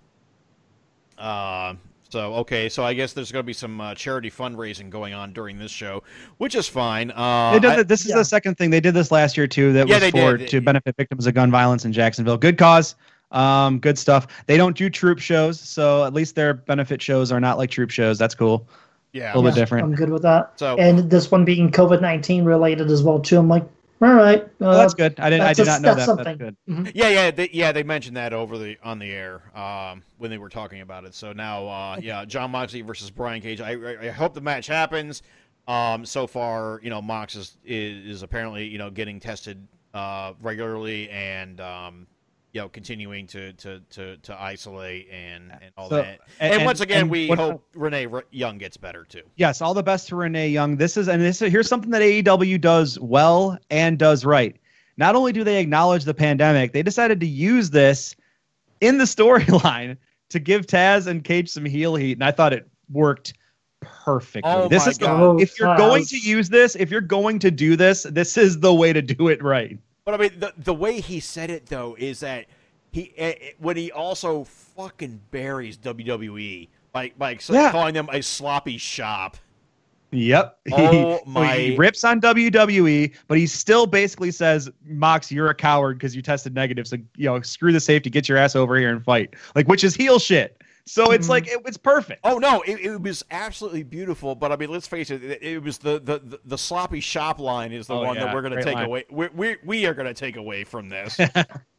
Uh, so okay, so I guess there's going to be some uh, charity fundraising going on during this show, which is fine. Uh, They did I- it- this is yeah. the second thing they did this last year too. That Yeah, was they for did. to benefit victims of gun violence in Jacksonville. Good cause. Um, good stuff. They don't do troop shows, so at least their benefit shows are not like troop shows. That's cool. yeah, A little bit different. I'm good with that. So- and this one being COVID nineteen related as well too. I'm like, all right. Uh, Well, that's good. I didn't. I did a- not know that's that. something. That's good. Yeah, yeah, they, yeah. They mentioned that over the on the air um, when they were talking about it. So now, uh, yeah, Jon Moxley versus Brian Cage. I, I, I hope the match happens. Um, so far, you know, Mox is, is is apparently you know getting tested uh, regularly and um, you know continuing to to to, to isolate and and all So, that. And, and- once again, and we what- hope Renee R- Young gets better too. Yes, all the best to Renee Young. This is and this here's something that AEW does well and does right. Not only do they acknowledge the pandemic, they decided to use this in the storyline to give Taz and Cage some heel heat, and I thought it worked perfectly. Oh this is God. Oh, if you're going oh, to use this, if you're going to do this, this is the way to do it right. But I mean, the the way he said it though is that he eh, eh, when he also fucking buries WWE by by Yeah. calling them a sloppy shop. Yep. Oh So my- He rips on WWE, but he still basically says, "Mox, you're a coward because you tested negative. So you know, screw the safety, get your ass over here and fight." Like, which is heel shit. So it's Mhm. like it, it's perfect. Oh no, it, it was absolutely beautiful. But I mean, let's face it, it, it was the, the, the, the sloppy shop line is the Oh, one yeah. that we're going to take line. away. We we we are going to take away from this.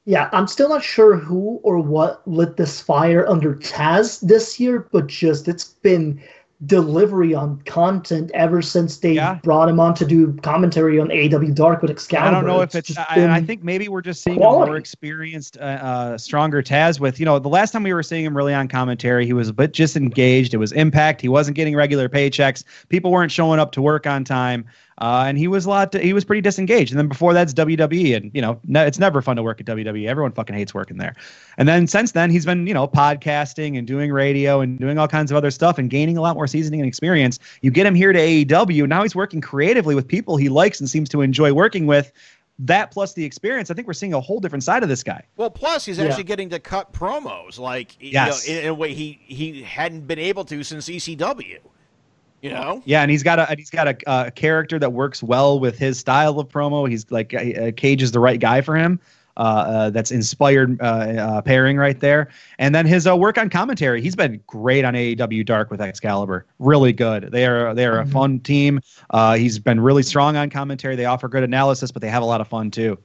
Yeah, I'm still not sure who or what lit this fire under Taz this year, but just it's been delivery on content ever since they Yeah. brought him on to do commentary on AW Dark with Excalibur. I don't know if it's. just I, I think maybe we're just seeing a quality. more experienced, uh, uh, stronger Taz. With you know, the last time we were seeing him really on commentary, he was a bit disengaged. It was Impact. He wasn't getting regular paychecks. People weren't showing up to work on time, uh, and he was a lot. He was pretty disengaged. And then before that's WWE, and you know, ne- it's never fun to work at WWE. Everyone fucking hates working there. And then since then, he's been you know podcasting and doing radio and doing all kinds of other stuff and gaining a lot more seasoning and experience. You get him here to AEW. Now he's working creatively with people he likes and seems to enjoy working with that plus the experience, I think we're seeing a whole different side of this guy. well, plus he's Yeah. actually getting to cut promos like Yes. you know, in, in a way he he hadn't been able to since ECW. You know. Yeah, and he's got a he's got a, a character that works well with his style of promo. He's like uh, Cage is the right guy for him. Uh, uh, that's inspired uh, uh, pairing right there. And then his uh, work on commentary. He's been great on AEW Dark with Excalibur. Really good. They are they are a Mhm. fun team. Uh, he's been really strong on commentary. They offer good analysis, but they have a lot of fun too.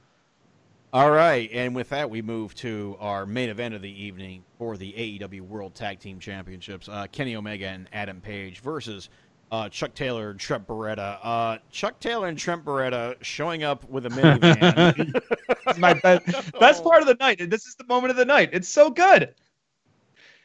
All right, and with that, we move to our main event of the evening for the AEW World Tag Team Championships. Uh, Kenny Omega and Adam Page versus uh, Chuck Taylor and Trent Beretta. Uh, Chuck Taylor and Trent Beretta showing up with a minivan. My best, best part of the night. This is the moment of the night. It's so good.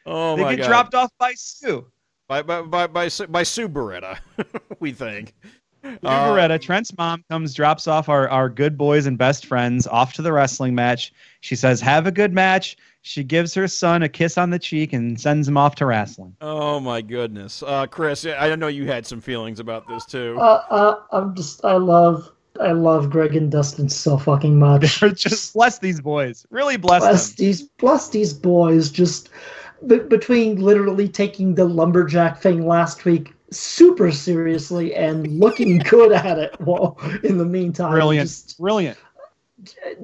oh they my get god! dropped off by Sue. by by by by, by Sue Beretta, we think. Sue Uh, Beretta, Trent's mom comes, drops off our, our good boys and best friends off to the wrestling match. She says, Have a good match. She gives her son a kiss on the cheek and sends him off to wrestling. Oh my goodness, uh, Chris! I know you had some feelings about this too. Uh, uh, I'm just, I love, I love Greg and Dustin so fucking much. Just bless these boys. Really bless, bless them. these, bless these boys. Just, be- between literally taking the lumberjack thing last week super seriously and looking good at it while in the meantime Brilliant, just, brilliant.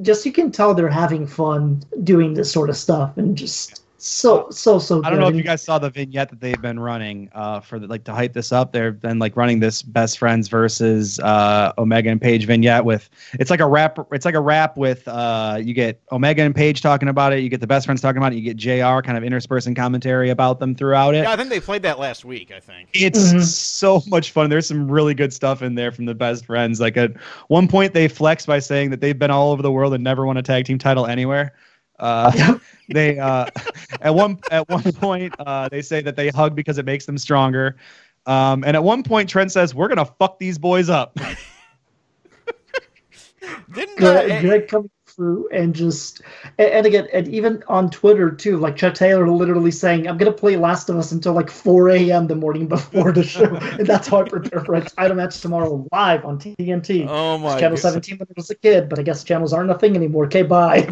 just you can tell they're having fun doing this sort of stuff and just so so so I don't know if you guys saw the vignette that they've been running uh, for the, like to hype this up. They've been like running this best friends versus uh, Omega and Page vignette with it's like a rap. It's like a rap with uh, you get Omega and Page talking about it. You get the best friends talking about it. You get Jr. kind of interspersing commentary about them throughout it. Yeah, I think they played that last week. I think. It's Mhm. so much fun. There's some really good stuff in there from the best friends. Like at one point, they flex by saying that they've been all over the world and never won a tag team title anywhere. Uh, Yep. they uh, at one at one point uh, they say that they hug because it makes them stronger. Um, and at one point, Trent says, "We're gonna fuck these boys up." Didn't uh, Greg, eh, Greg coming through and just and, and again and even on Twitter too, like Chuck Taylor literally saying, "I'm gonna play Last of Us until like 4 a.m. the morning before the show," and that's how I prepare for a title match tomorrow live on TNT. Oh my! Channel God. 17 when I was a kid, but I guess channels aren't a thing anymore. Okay, bye.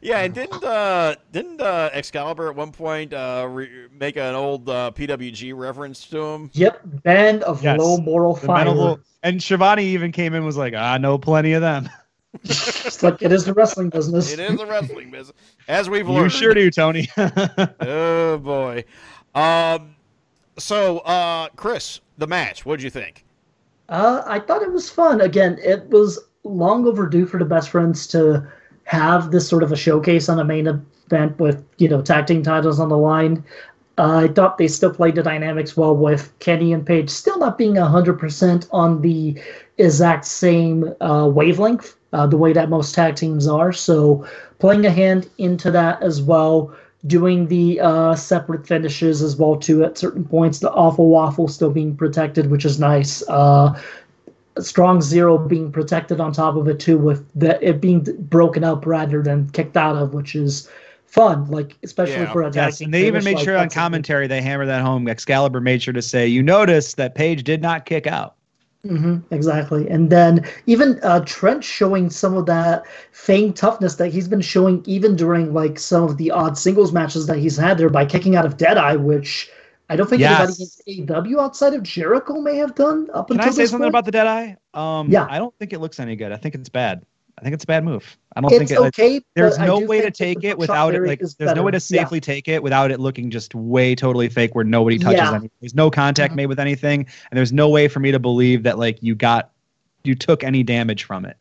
Yeah, and didn't uh didn't uh, Excalibur at one point uh re- make an old uh, PWG reference to him? yep, band of Yes. low moral The fire. mental- and Schiavone even came in and was like, "I know plenty of them." Just like it is the wrestling business. It is the wrestling business, as we've learned. you sure do, Tony. Oh boy. Um. So, uh, Chris, the match. What'd you think? Uh, I thought it was fun. Again, it was long overdue for the best friends to have this sort of a showcase on a main event with you know tag team titles on the line. Uh, I thought they still played the dynamics well with Kenny and Page still not being hundred percent on the exact same uh, wavelength, uh, the way that most tag teams are. So playing a hand into that as well. Doing the uh, separate finishes as well too at certain points. The awful waffle still being protected, which is nice. Uh, strong zero being protected on top of it too, with the, it being broken up rather than kicked out of, which is fun. Like especially Yeah. for a tag Yes, and they even finish, made like, sure on that's a good- commentary they hammered that home. Excalibur made sure to say, "You notice that Page did not kick out." Mm-hmm, exactly. And then even uh, Trent showing some of that feigned toughness that he's been showing even during like some of the odd singles matches that he's had there by kicking out of Deadeye, which I don't think Yes. anybody in AW outside of Jericho may have done up Can until Can I say something point. about the Deadeye? Um, Yeah. I don't think it looks any good. I think it's bad. I think it's a bad move. I don't It's think it, okay. there's no way to take it without it. Like, there's no way to better. Yeah. safely take it without it looking just way totally fake, where nobody touches Yeah. anything. There's no contact Mhm. made with anything, and there's no way for me to believe that like you got, you took any damage from it.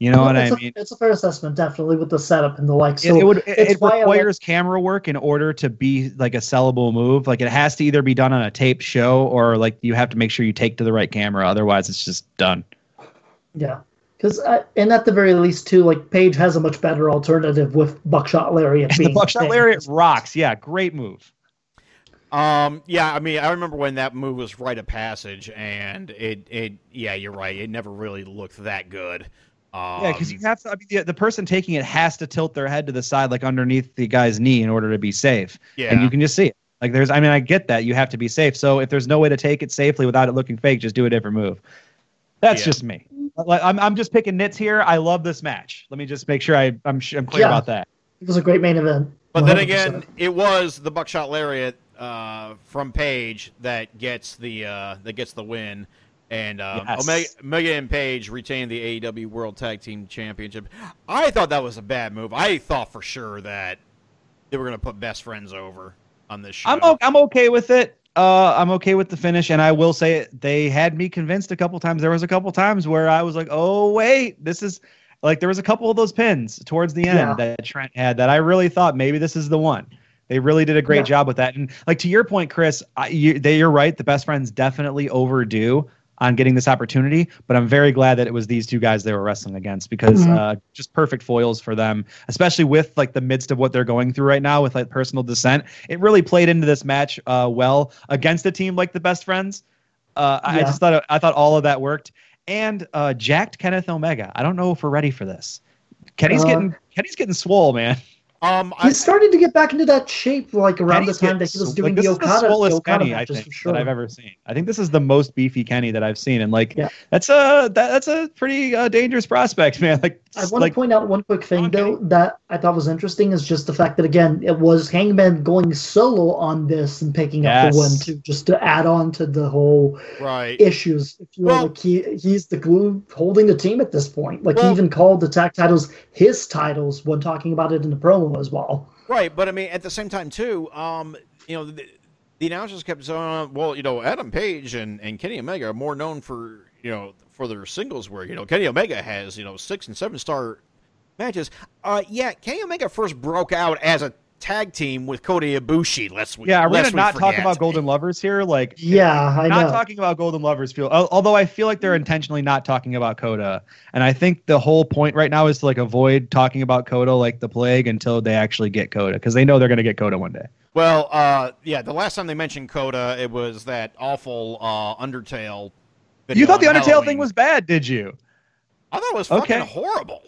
You know what I it's mean? A, it's a fair assessment, definitely, with the setup and the like. So it, would it, it's it why I like- requires camera work in order to be like a sellable move. Like it has to either be done on a tape show or like you have to make sure you take to the right camera. Otherwise, it's just done. Yeah, because and at the very least, too, like Page has a much better alternative with Buckshot Lariat. And the buckshot thing. lariat rocks. Yeah, great move. Um, yeah, I mean, I remember when that move was rite of passage, and it, it, yeah, you're right. It never really looked that good. Um, Yeah, because you have to. I mean, the, the person taking it has to tilt their head to the side, like underneath the guy's knee, in order to be safe. yeah, And you can just see it. Like there's. I mean, I get that you have to be safe. So if there's no way to take it safely without it looking fake, just do a different move. That's Yeah. just me. Like, I'm, I'm just picking nits here. I love this match. Let me just make sure I, I'm, sh- I'm clear Yeah. about that. It was a great main event. But then again, it was the buckshot lariat uh, from Page that gets the uh, that gets the win, and um, Yes. Omega, Omega and Page retained the AEW World Tag Team Championship. I thought that was a bad move. I thought for sure that they were going to put best friends over on this show. I'm o- I'm okay with it. Uh, I'm okay with the finish, and I will say it, they had me convinced a couple times. There was a couple times where I was like, "Oh wait, this is like." There was a couple of those pins towards the end Yeah. that Trent had that I really thought maybe this is the one. They really did a great Yeah. job with that, and like to your point, Chris, I, you, they, you're right. The best friends definitely overdue on getting this opportunity, but I'm very glad that it was these two guys they were wrestling against because Mhm. uh, just perfect foils for them, especially with like the midst of what they're going through right now with like personal dissent. It really played into this match uh, well against a team like the Best Friends. Uh, I I just thought I thought all of that worked, and uh, jacked Kenneth Omega. I don't know if we're ready for this. Kenny's Uh, getting Kenny's getting swole, man. Um, I, He's starting to get back into that shape, like around Kenny's the time that he was doing like, the this is Okada, the swollest Okada Kenny, I think, sure. that I've ever seen. I think this is the most beefy Kenny that I've seen, and like Yeah. that's a that, that's a pretty uh, dangerous prospect, man. Like, I want like to point out one quick thing though that I thought was interesting is just the fact that again it was Hangman going solo on this and picking up the win Yes. too, just to add on to the whole right. issues. If you will, Well- like he, he's the glue holding the team at this point. Like Well- he even called the tag titles his titles when talking about it in the promo as well. Right, but I mean, at the same time, too, um, you know, the, the announcers kept saying, "Well, you know, Adam Page and, and Kenny Omega are more known for you know for their singles work. You know, Kenny Omega has you know six and seven star matches. Uh, yeah, Kenny Omega first broke out as a tag team with Kota Ibushi. Let's yeah, are we lest gonna not talk about Golden Lovers here? Like, Yeah, I not know. talking about Golden Lovers feel although I feel like they're intentionally not talking about Kota. And I think the whole point right now is to like avoid talking about Kota like the plague until they actually get Kota because they know they're gonna get Kota one day. Well, uh, yeah, the last time they mentioned Kota, it was that awful uh, Undertale. Video You thought the Undertale Halloween. thing was bad, did you? I thought it was fucking Okay. horrible.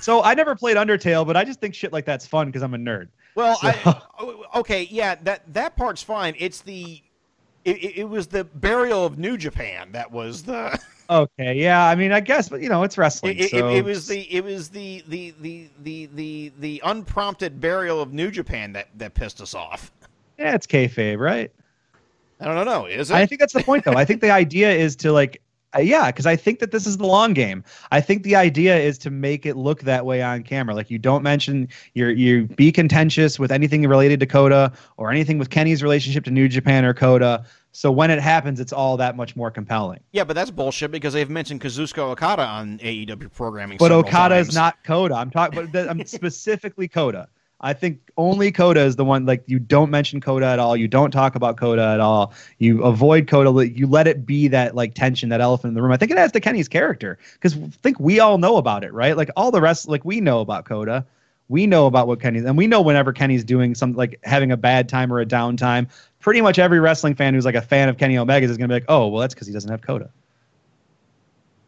So I never played Undertale, but I just think shit like that's fun because I'm a nerd. Well, So- I, oh, okay, yeah, that that part's fine. It's the it, it, it was the burial of New Japan that was the Okay, yeah, I mean, I guess, but you know, it's wrestling. it, it, so it was the it was the the, the the the the unprompted burial of New Japan that that pissed us off. yeah, it's kayfabe, right? I don't know, is it? I think that's the point, though. I think the idea is to like, Uh, yeah, because I think that this is the long game. I think the idea is to make it look that way on camera. Like you don't mention you're you be contentious with anything related to Kota or anything with Kenny's relationship to New Japan or Kota. So when it happens, it's all that much more compelling. yeah, but that's bullshit because they've mentioned Kazuchika Okada on AEW programming. But Okada times. is not Kota. I'm talking, but I'm specifically Kota. I think only Kota is the one. Like you don't mention Kota at all. You don't talk about Kota at all. You avoid Kota. You let it be that like tension, that elephant in the room. I think it adds to Kenny's character because I think we all know about it, right? Like all the rest, like we know about Kota. We know about what Kenny's, and we know whenever Kenny's doing something like having a bad time or a downtime. Pretty much every wrestling fan who's like a fan of Kenny Omega is going to be like, oh, well, that's because he doesn't have Kota.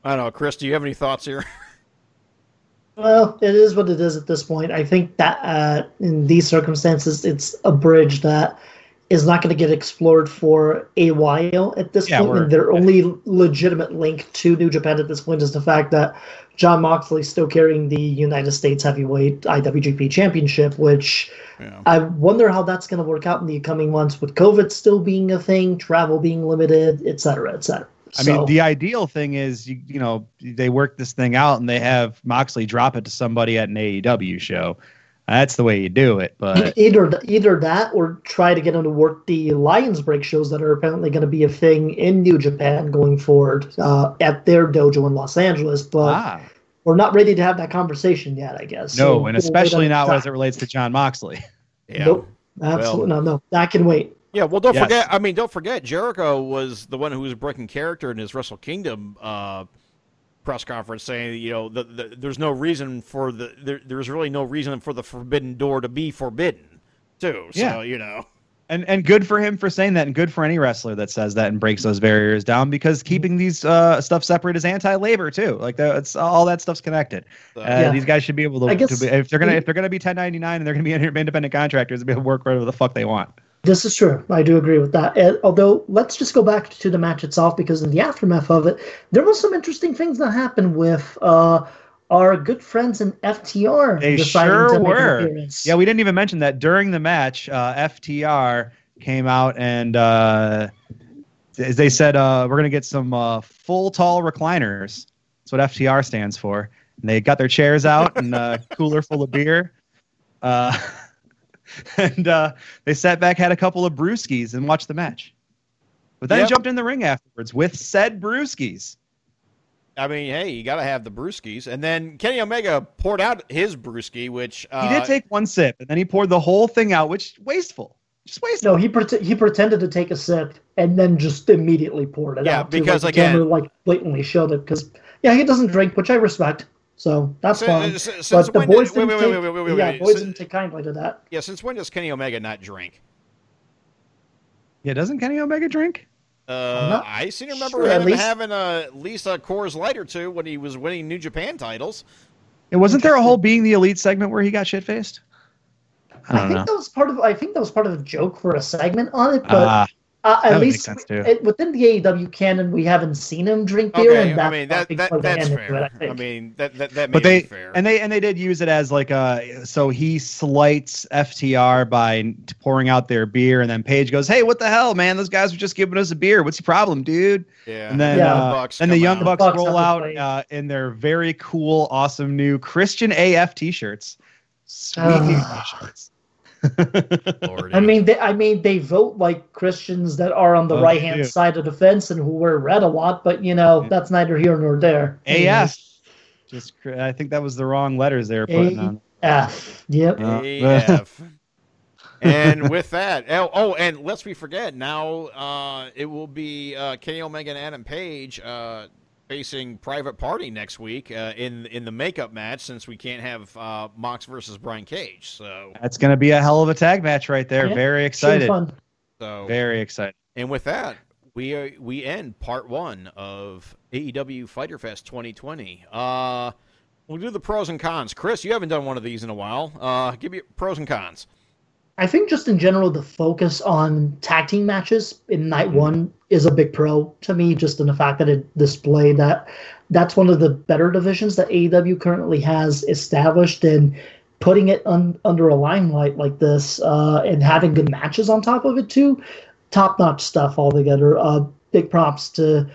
I don't know, Chris. Do you have any thoughts here? Well, it is what it is at this point. I think that uh, in these circumstances, it's a bridge that is not going to get explored for a while at this Yeah, point. And their only legitimate link to New Japan at this point is the fact that Jon Moxley is still carrying the United States Heavyweight IWGP Championship, which Yeah. I wonder how that's going to work out in the coming months with COVID still being a thing, travel being limited, et cetera, et cetera. I So- mean, the ideal thing is you you know they work this thing out and they have Moxley drop it to somebody at an AEW show. That's the way you do it. But either either that or try to get him to work the Lions Break shows that are apparently going to be a thing in New Japan going forward uh, at their dojo in Los Angeles. But ah, we're not ready to have that conversation yet, I guess. no, So and especially not as it relates to Jon Moxley. Yeah. Nope, absolutely no, no. That can wait. Yeah, well, don't Yes. forget. I mean, don't forget. Jericho was the one who was breaking character in his Wrestle Kingdom uh, press conference, saying, you know, the, the, there's no reason for the there, there's really no reason for the forbidden door to be forbidden, too. So Yeah. you know, And and good for him for saying that, and good for any wrestler that says that and breaks those barriers down because keeping these uh, stuff separate is anti-labor too. Like that, it's all that stuff's connected. Uh, Yeah. These guys should be able to, I guess- to be, if they're gonna if they're gonna be 1099 and they're gonna be independent contractors, they'll be able to work whatever the fuck they want. This is true. I do agree with that. Although, let's just go back to the match itself because in the aftermath of it, there was some interesting things that happened with uh, our good friends in FTR. They deciding sure to were. Yeah, we didn't even mention that during the match, uh, FTR came out and uh, they said uh, we're gonna get some uh, full tall recliners. That's what FTR stands for. And they got their chairs out and a cooler full of beer. And uh, they sat back, had a couple of brewskis, and watched the match. But then Yep. jumped in the ring afterwards with said brewskis. I mean, hey, you got to have the brewskis, and then Kenny Omega poured out his brewski, which uh, He did take one sip, and then he poured the whole thing out, which wasteful. Just wasteful. No, he pret- he pretended to take a sip and then just immediately poured it Yeah, out. too. because like, again- camera, like blatantly showed it because yeah, he doesn't drink, which I respect. So that's Si- fine. si- since But the boys did- wait, wait, wait, wait, yeah, boys didn't take kindly to that. yeah. Since when does Kenny Omega not drink? Yeah, doesn't Kenny Omega drink? Uh, I seem to remember sure, at him least- having a, at least a Coors Light or two when he was winning New Japan titles. It wasn't there a whole being the elite segment where he got shit faced? I don't think know. that was part of. I think that was part of a joke for a segment on it, but Ah, uh, that at would make least sense, too. it- within the AEW canon, we haven't seen him drink beer, Okay, and I that's mean that, probably that that's fair. it, I, I mean that that that but they be fair. and they and they did use it as like a so he slights FTR by pouring out their beer, and then Page goes, "Hey, what the hell, man? Those guys were just giving us a beer. What's your problem, dude?" yeah. And then Yeah. uh, Bucks and the come Young out. Bucks, Bucks roll out uh, in their very cool, awesome new Christian AF T-shirts. Sweet new. T-shirts. Lordy. I mean, they, I mean, they vote like Christians that are on the Oh, right hand yeah. side of the fence and who wear red a lot, but you know Yeah. that's neither here nor there. AF. Just, I think that was the wrong letters they were putting A- on. F. Yep. Uh, AF. and with that, oh, oh, and lest we forget, now uh, it will be uh, Kenny Omega and Adam Page uh, facing Private Party next week uh, in in the makeup match, since we can't have uh, Mox versus Brian Cage. So, That's going to be a hell of a tag match right there. Yeah, Very excited. so Very excited. And with that, we are, we end part one of AEW Fyter Fest 2020. Uh, we'll do the pros and cons. Chris, you haven't done one of these in a while. Uh, give me pros and cons. I think just in general, the focus on tag team matches in night Mm-hmm. one is a big pro to me, just in the fact that it displayed that that's one of the better divisions that AEW currently has established, and putting it un, under a limelight like this uh, and having good matches on top of it too, top notch stuff altogether. Uh, big props to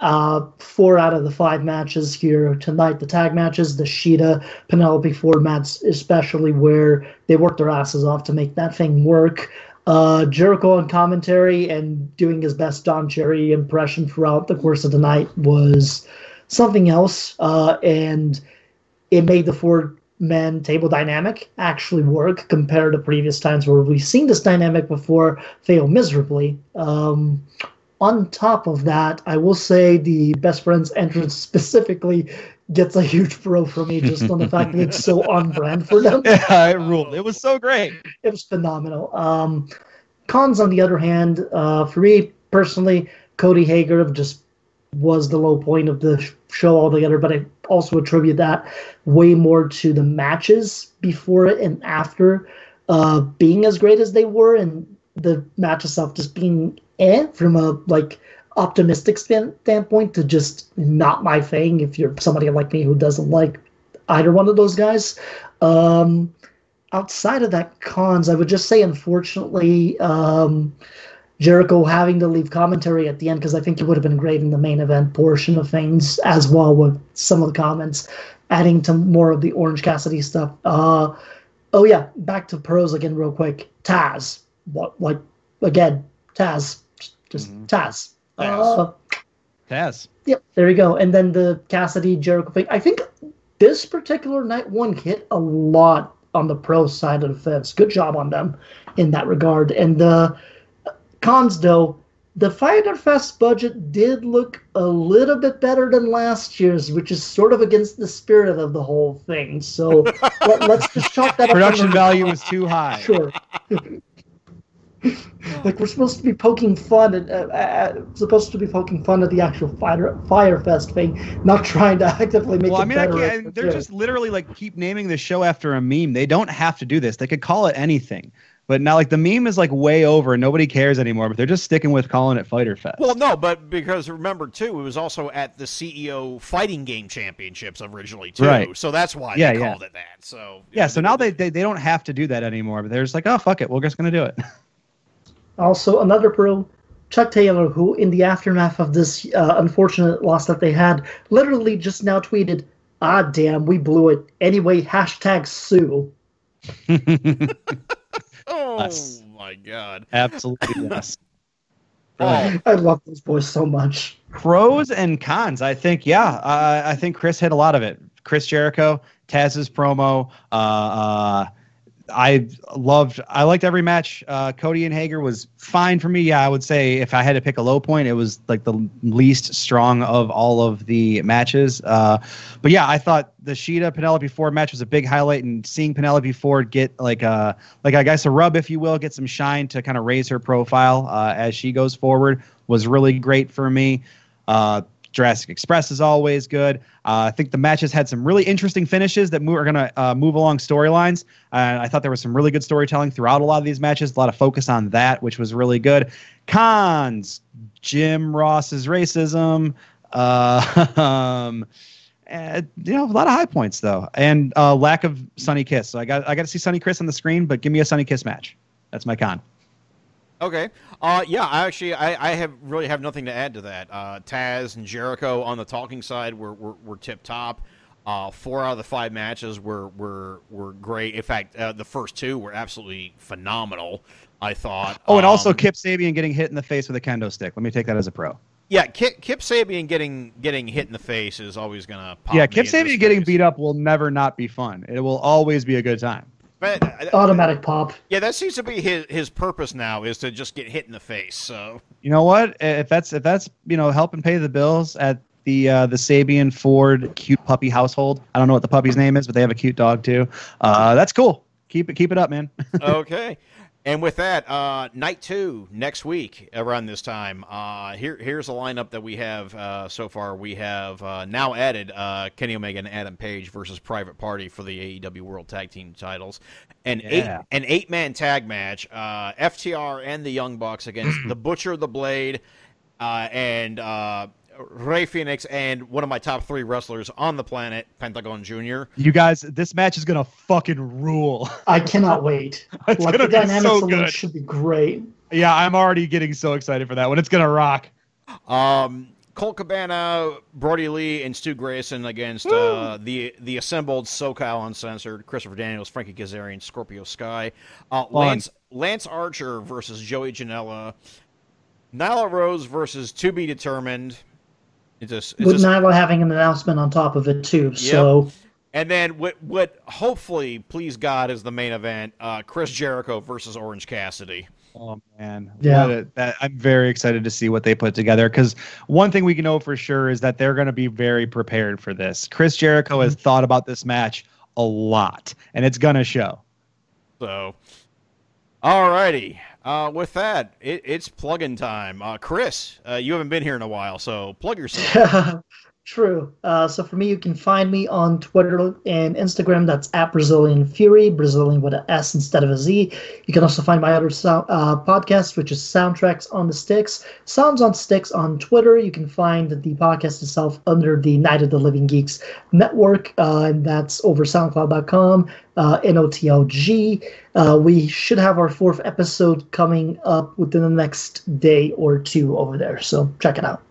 uh, four out of the five matches here tonight. The tag matches, the Shida, Penelope Ford match, especially where they worked their asses off to make that thing work. Uh, Jericho on commentary and doing his best Don Cherry impression throughout the course of the night was something else. Uh, and it made the four man table dynamic actually work compared to previous times where we've seen this dynamic before fail miserably. Um, on top of that, I will say the best friends entrance specifically gets a huge pro for me just on the fact that it's so on brand for them. Yeah, it ruled. It was so great. It was phenomenal. Um, cons, on the other hand, uh, for me personally, Cody Hager just was the low point of the show altogether, but I also attribute that way more to the matches before it and after uh, being as great as they were, and the match itself just being eh from a like optimistic standpoint to just not my thing. If you're somebody like me who doesn't like either one of those guys, um, outside of that cons, I would just say unfortunately. Um, Jericho having to leave commentary at the end because I think it would have been great in the main event portion of things as well with some of the comments adding to more of the Orange Cassidy stuff. Uh, oh yeah, back to pros again real quick. Taz, what like again? Taz, just, just Taz. Taz. Uh, Taz. Yep, there you go. And then the Cassidy Jericho thing. I think this particular night one hit a lot on the pro side of the fence. Good job on them in that regard. And the cons, though, the Fyter Fest budget did look a little bit better than last year's, which is sort of against the spirit of the whole thing. So let, us just chalk that up. Production value was too high. Sure. like we're supposed to be poking fun at, uh, uh, supposed to be poking fun at the actual fire Fyre Fest thing, not trying to actively make Well, it I mean, I can't, they're just literally like keep naming the show after a meme. They don't have to do this. They could call it anything. But now, like the meme is like way over, and nobody cares anymore. But they're just sticking with calling it Fyter Fest. Well, no, but because remember too, it was also at the CEO Fighting Game Championships originally too, Right. so that's why Yeah, they yeah. called it that. So yeah. So now they, they they don't have to do that anymore. But they're just like, oh fuck it, we're just gonna do it. Also, another pro, Chuck Taylor, who in the aftermath of this uh, unfortunate loss that they had, literally just now tweeted, "Ah, damn, we blew it." Anyway, hashtag sue. Oh Us. my God! Absolutely yes. Oh, I love those boys so much. Pros and cons. I think yeah. Uh, I think Chris hit a lot of it. Chris Jericho, Taz's promo. Uh, uh, I loved. I liked every match. Uh, Cody and Hager was fine for me. Yeah, I would say if I had to pick a low point, it was like the least strong of all of the matches. Uh, but yeah, I thought the Shida Penelope Ford match was a big highlight, and seeing Penelope Ford get like a like I guess a rub, if you will, get some shine to kind of raise her profile uh, as she goes forward was really great for me. Uh, Jurassic Express is always good. Uh, I think the matches had some really interesting finishes that mo- are going to uh, move along storylines. And I thought there was some really good storytelling throughout a lot of these matches. A lot of focus on that, which was really good. Cons, Jim Ross's racism. Uh, um, uh, you know, a lot of high points though, and uh, lack of Sonny Kiss. So I got I got to see Sonny Kiss on the screen, but give me a Sonny Kiss match. That's my con. Okay. Uh, yeah, I actually, I, I have really have nothing to add to that. Uh, Taz and Jericho on the talking side were, were, were tip top. Uh, four out of the five matches were were, were great. In fact, uh, the first two were absolutely phenomenal. I thought. Oh, and also Um, Kip Sabian getting hit in the face with a kendo stick. Let me take that as a pro. yeah, Kip, Kip Sabian getting getting hit in the face is always gonna. Pop yeah, Kip Sabian getting beat up will never not be fun. It will always be a good time. But, uh, Automatic pop. yeah, that seems to be his his purpose now is to just get hit in the face. So You know what? If that's if that's you know helping pay the bills at the uh, the Sabian Ford cute puppy household. I don't know what the puppy's name is, but they have a cute dog too. Uh, that's cool. Keep it keep it up, man. okay. And with that, uh, night two next week around this time. Uh, here, here's a lineup that we have uh, so far. We have uh, now added uh, Kenny Omega and Adam Page versus Private Party for the AEW World Tag Team titles, an eight an eight man tag match. Uh, FTR and the Young Bucks against the Butcher, the Blade, uh, and uh, Rey Fenix, and one of my top three wrestlers on the planet, Pentagon Jr. you guys, this match is gonna fucking rule. I cannot wait. It's like gonna the be so good. should be great. yeah, I'm already getting so excited for that one. It's gonna rock. Um, Colt Cabana, Brodie Lee, and Stu Grayson against uh, the the assembled SoCal Uncensored, Christopher Daniels, Frankie Kazarian, Scorpio Sky, uh, Lance Lance Archer versus Joey Janela, Nyla Rose versus To Be Determined. It's just, it's With just Nyla having an announcement on top of it too. So and then what what hopefully, please God, is the main event: uh, Chris Jericho versus Orange Cassidy. Oh man, Yeah. What a- that, I'm very excited to see what they put together because one thing we can know for sure is that they're going to be very prepared for this. Chris Jericho has thought about this match a lot, and it's gonna show. So, alrighty. Uh, with that, it, it's plug-in time. Uh, Chris, uh, you haven't been here in a while, so plug yourself. True. Uh, so for me, you can find me on Twitter and Instagram. That's at Brazilian Fury, Brazilian with an S instead of a Z. You can also find my other sound, uh, podcast, which is Soundtracks on the Sticks. Sounds on Sticks on Twitter. You can find the podcast itself under the Night of the Living Geeks network, uh, and that's over SoundCloud.com, uh, NOTLG. Uh, we should have our fourth episode coming up within the next day or two over there. So check it out.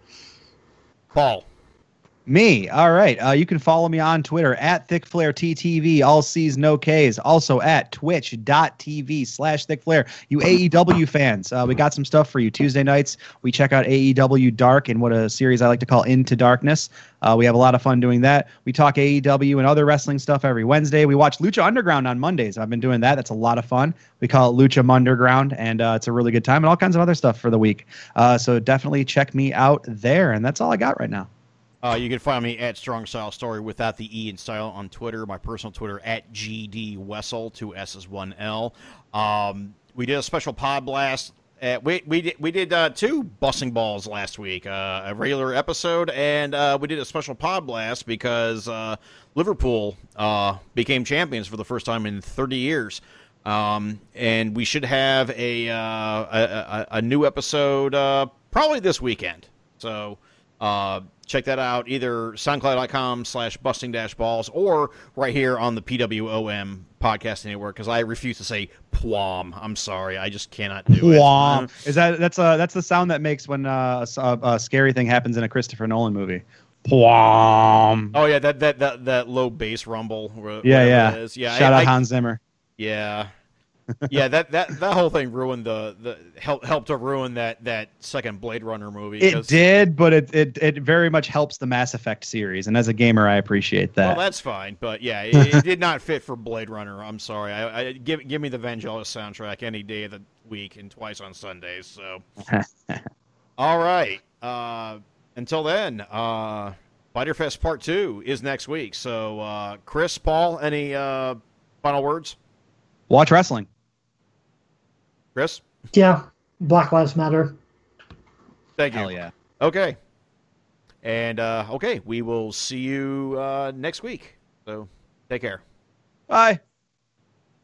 Paul. Me. All right. Uh, you can follow me on Twitter at ThickFlareTTV, all C's, no K's. Also at twitch.tv slash ThickFlare. You AEW fans, uh, we got some stuff for you. Tuesday nights, we check out AEW Dark and what a series I like to call Into Darkness. Uh, we have a lot of fun doing that. We talk AEW and other wrestling stuff every Wednesday. We watch Lucha Underground on Mondays. I've been doing that. That's a lot of fun. We call it Lucha Underground, and uh, it's a really good time and all kinds of other stuff for the week. Uh, so definitely check me out there. And that's all I got right now. Uh, you can find me at Strong Style Story without the E in style on Twitter. My personal Twitter at GD Wessel, two S's, one L. Um, we did a special pod blast. Uh, we we did we did uh, two busting balls last week, uh, a regular episode, and uh, we did a special pod blast because uh, Liverpool uh, became champions for the first time in 30 years. Um, and we should have a, a, a, new episode probably this weekend. So check that out either soundcloud.com slash busting dash balls or right here on the PWOM podcast anywhere because I refuse to say pwom. I'm sorry. I just cannot do it. Wah. Is that that's uh that's the sound that makes when uh, a, s- a- a scary thing happens in a Christopher Nolan movie. Pwam. Oh yeah, that that that, that low bass rumble. yeah, yeah. it is. yeah. Shout I- out I- Hans Zimmer. Yeah, yeah. That that that whole thing ruined the the help helped to ruin that that second Blade Runner movie. It did, but it, it it very much helps the Mass Effect series, and as a gamer, I appreciate that. Well, that's fine, but yeah, it, it did not fit for Blade Runner. I'm sorry. I, I give give me the Vangelis soundtrack any day of the week and twice on Sundays. So, all right. Uh, until then, uh, Fyter Fest Part Two is next week. So, uh, Chris, Paul, any uh, final words? Watch wrestling. Chris, Yeah, Black Lives Matter. thank you. Hell yeah. Okay. And uh, okay, we will see you uh, next week. So take care. Bye.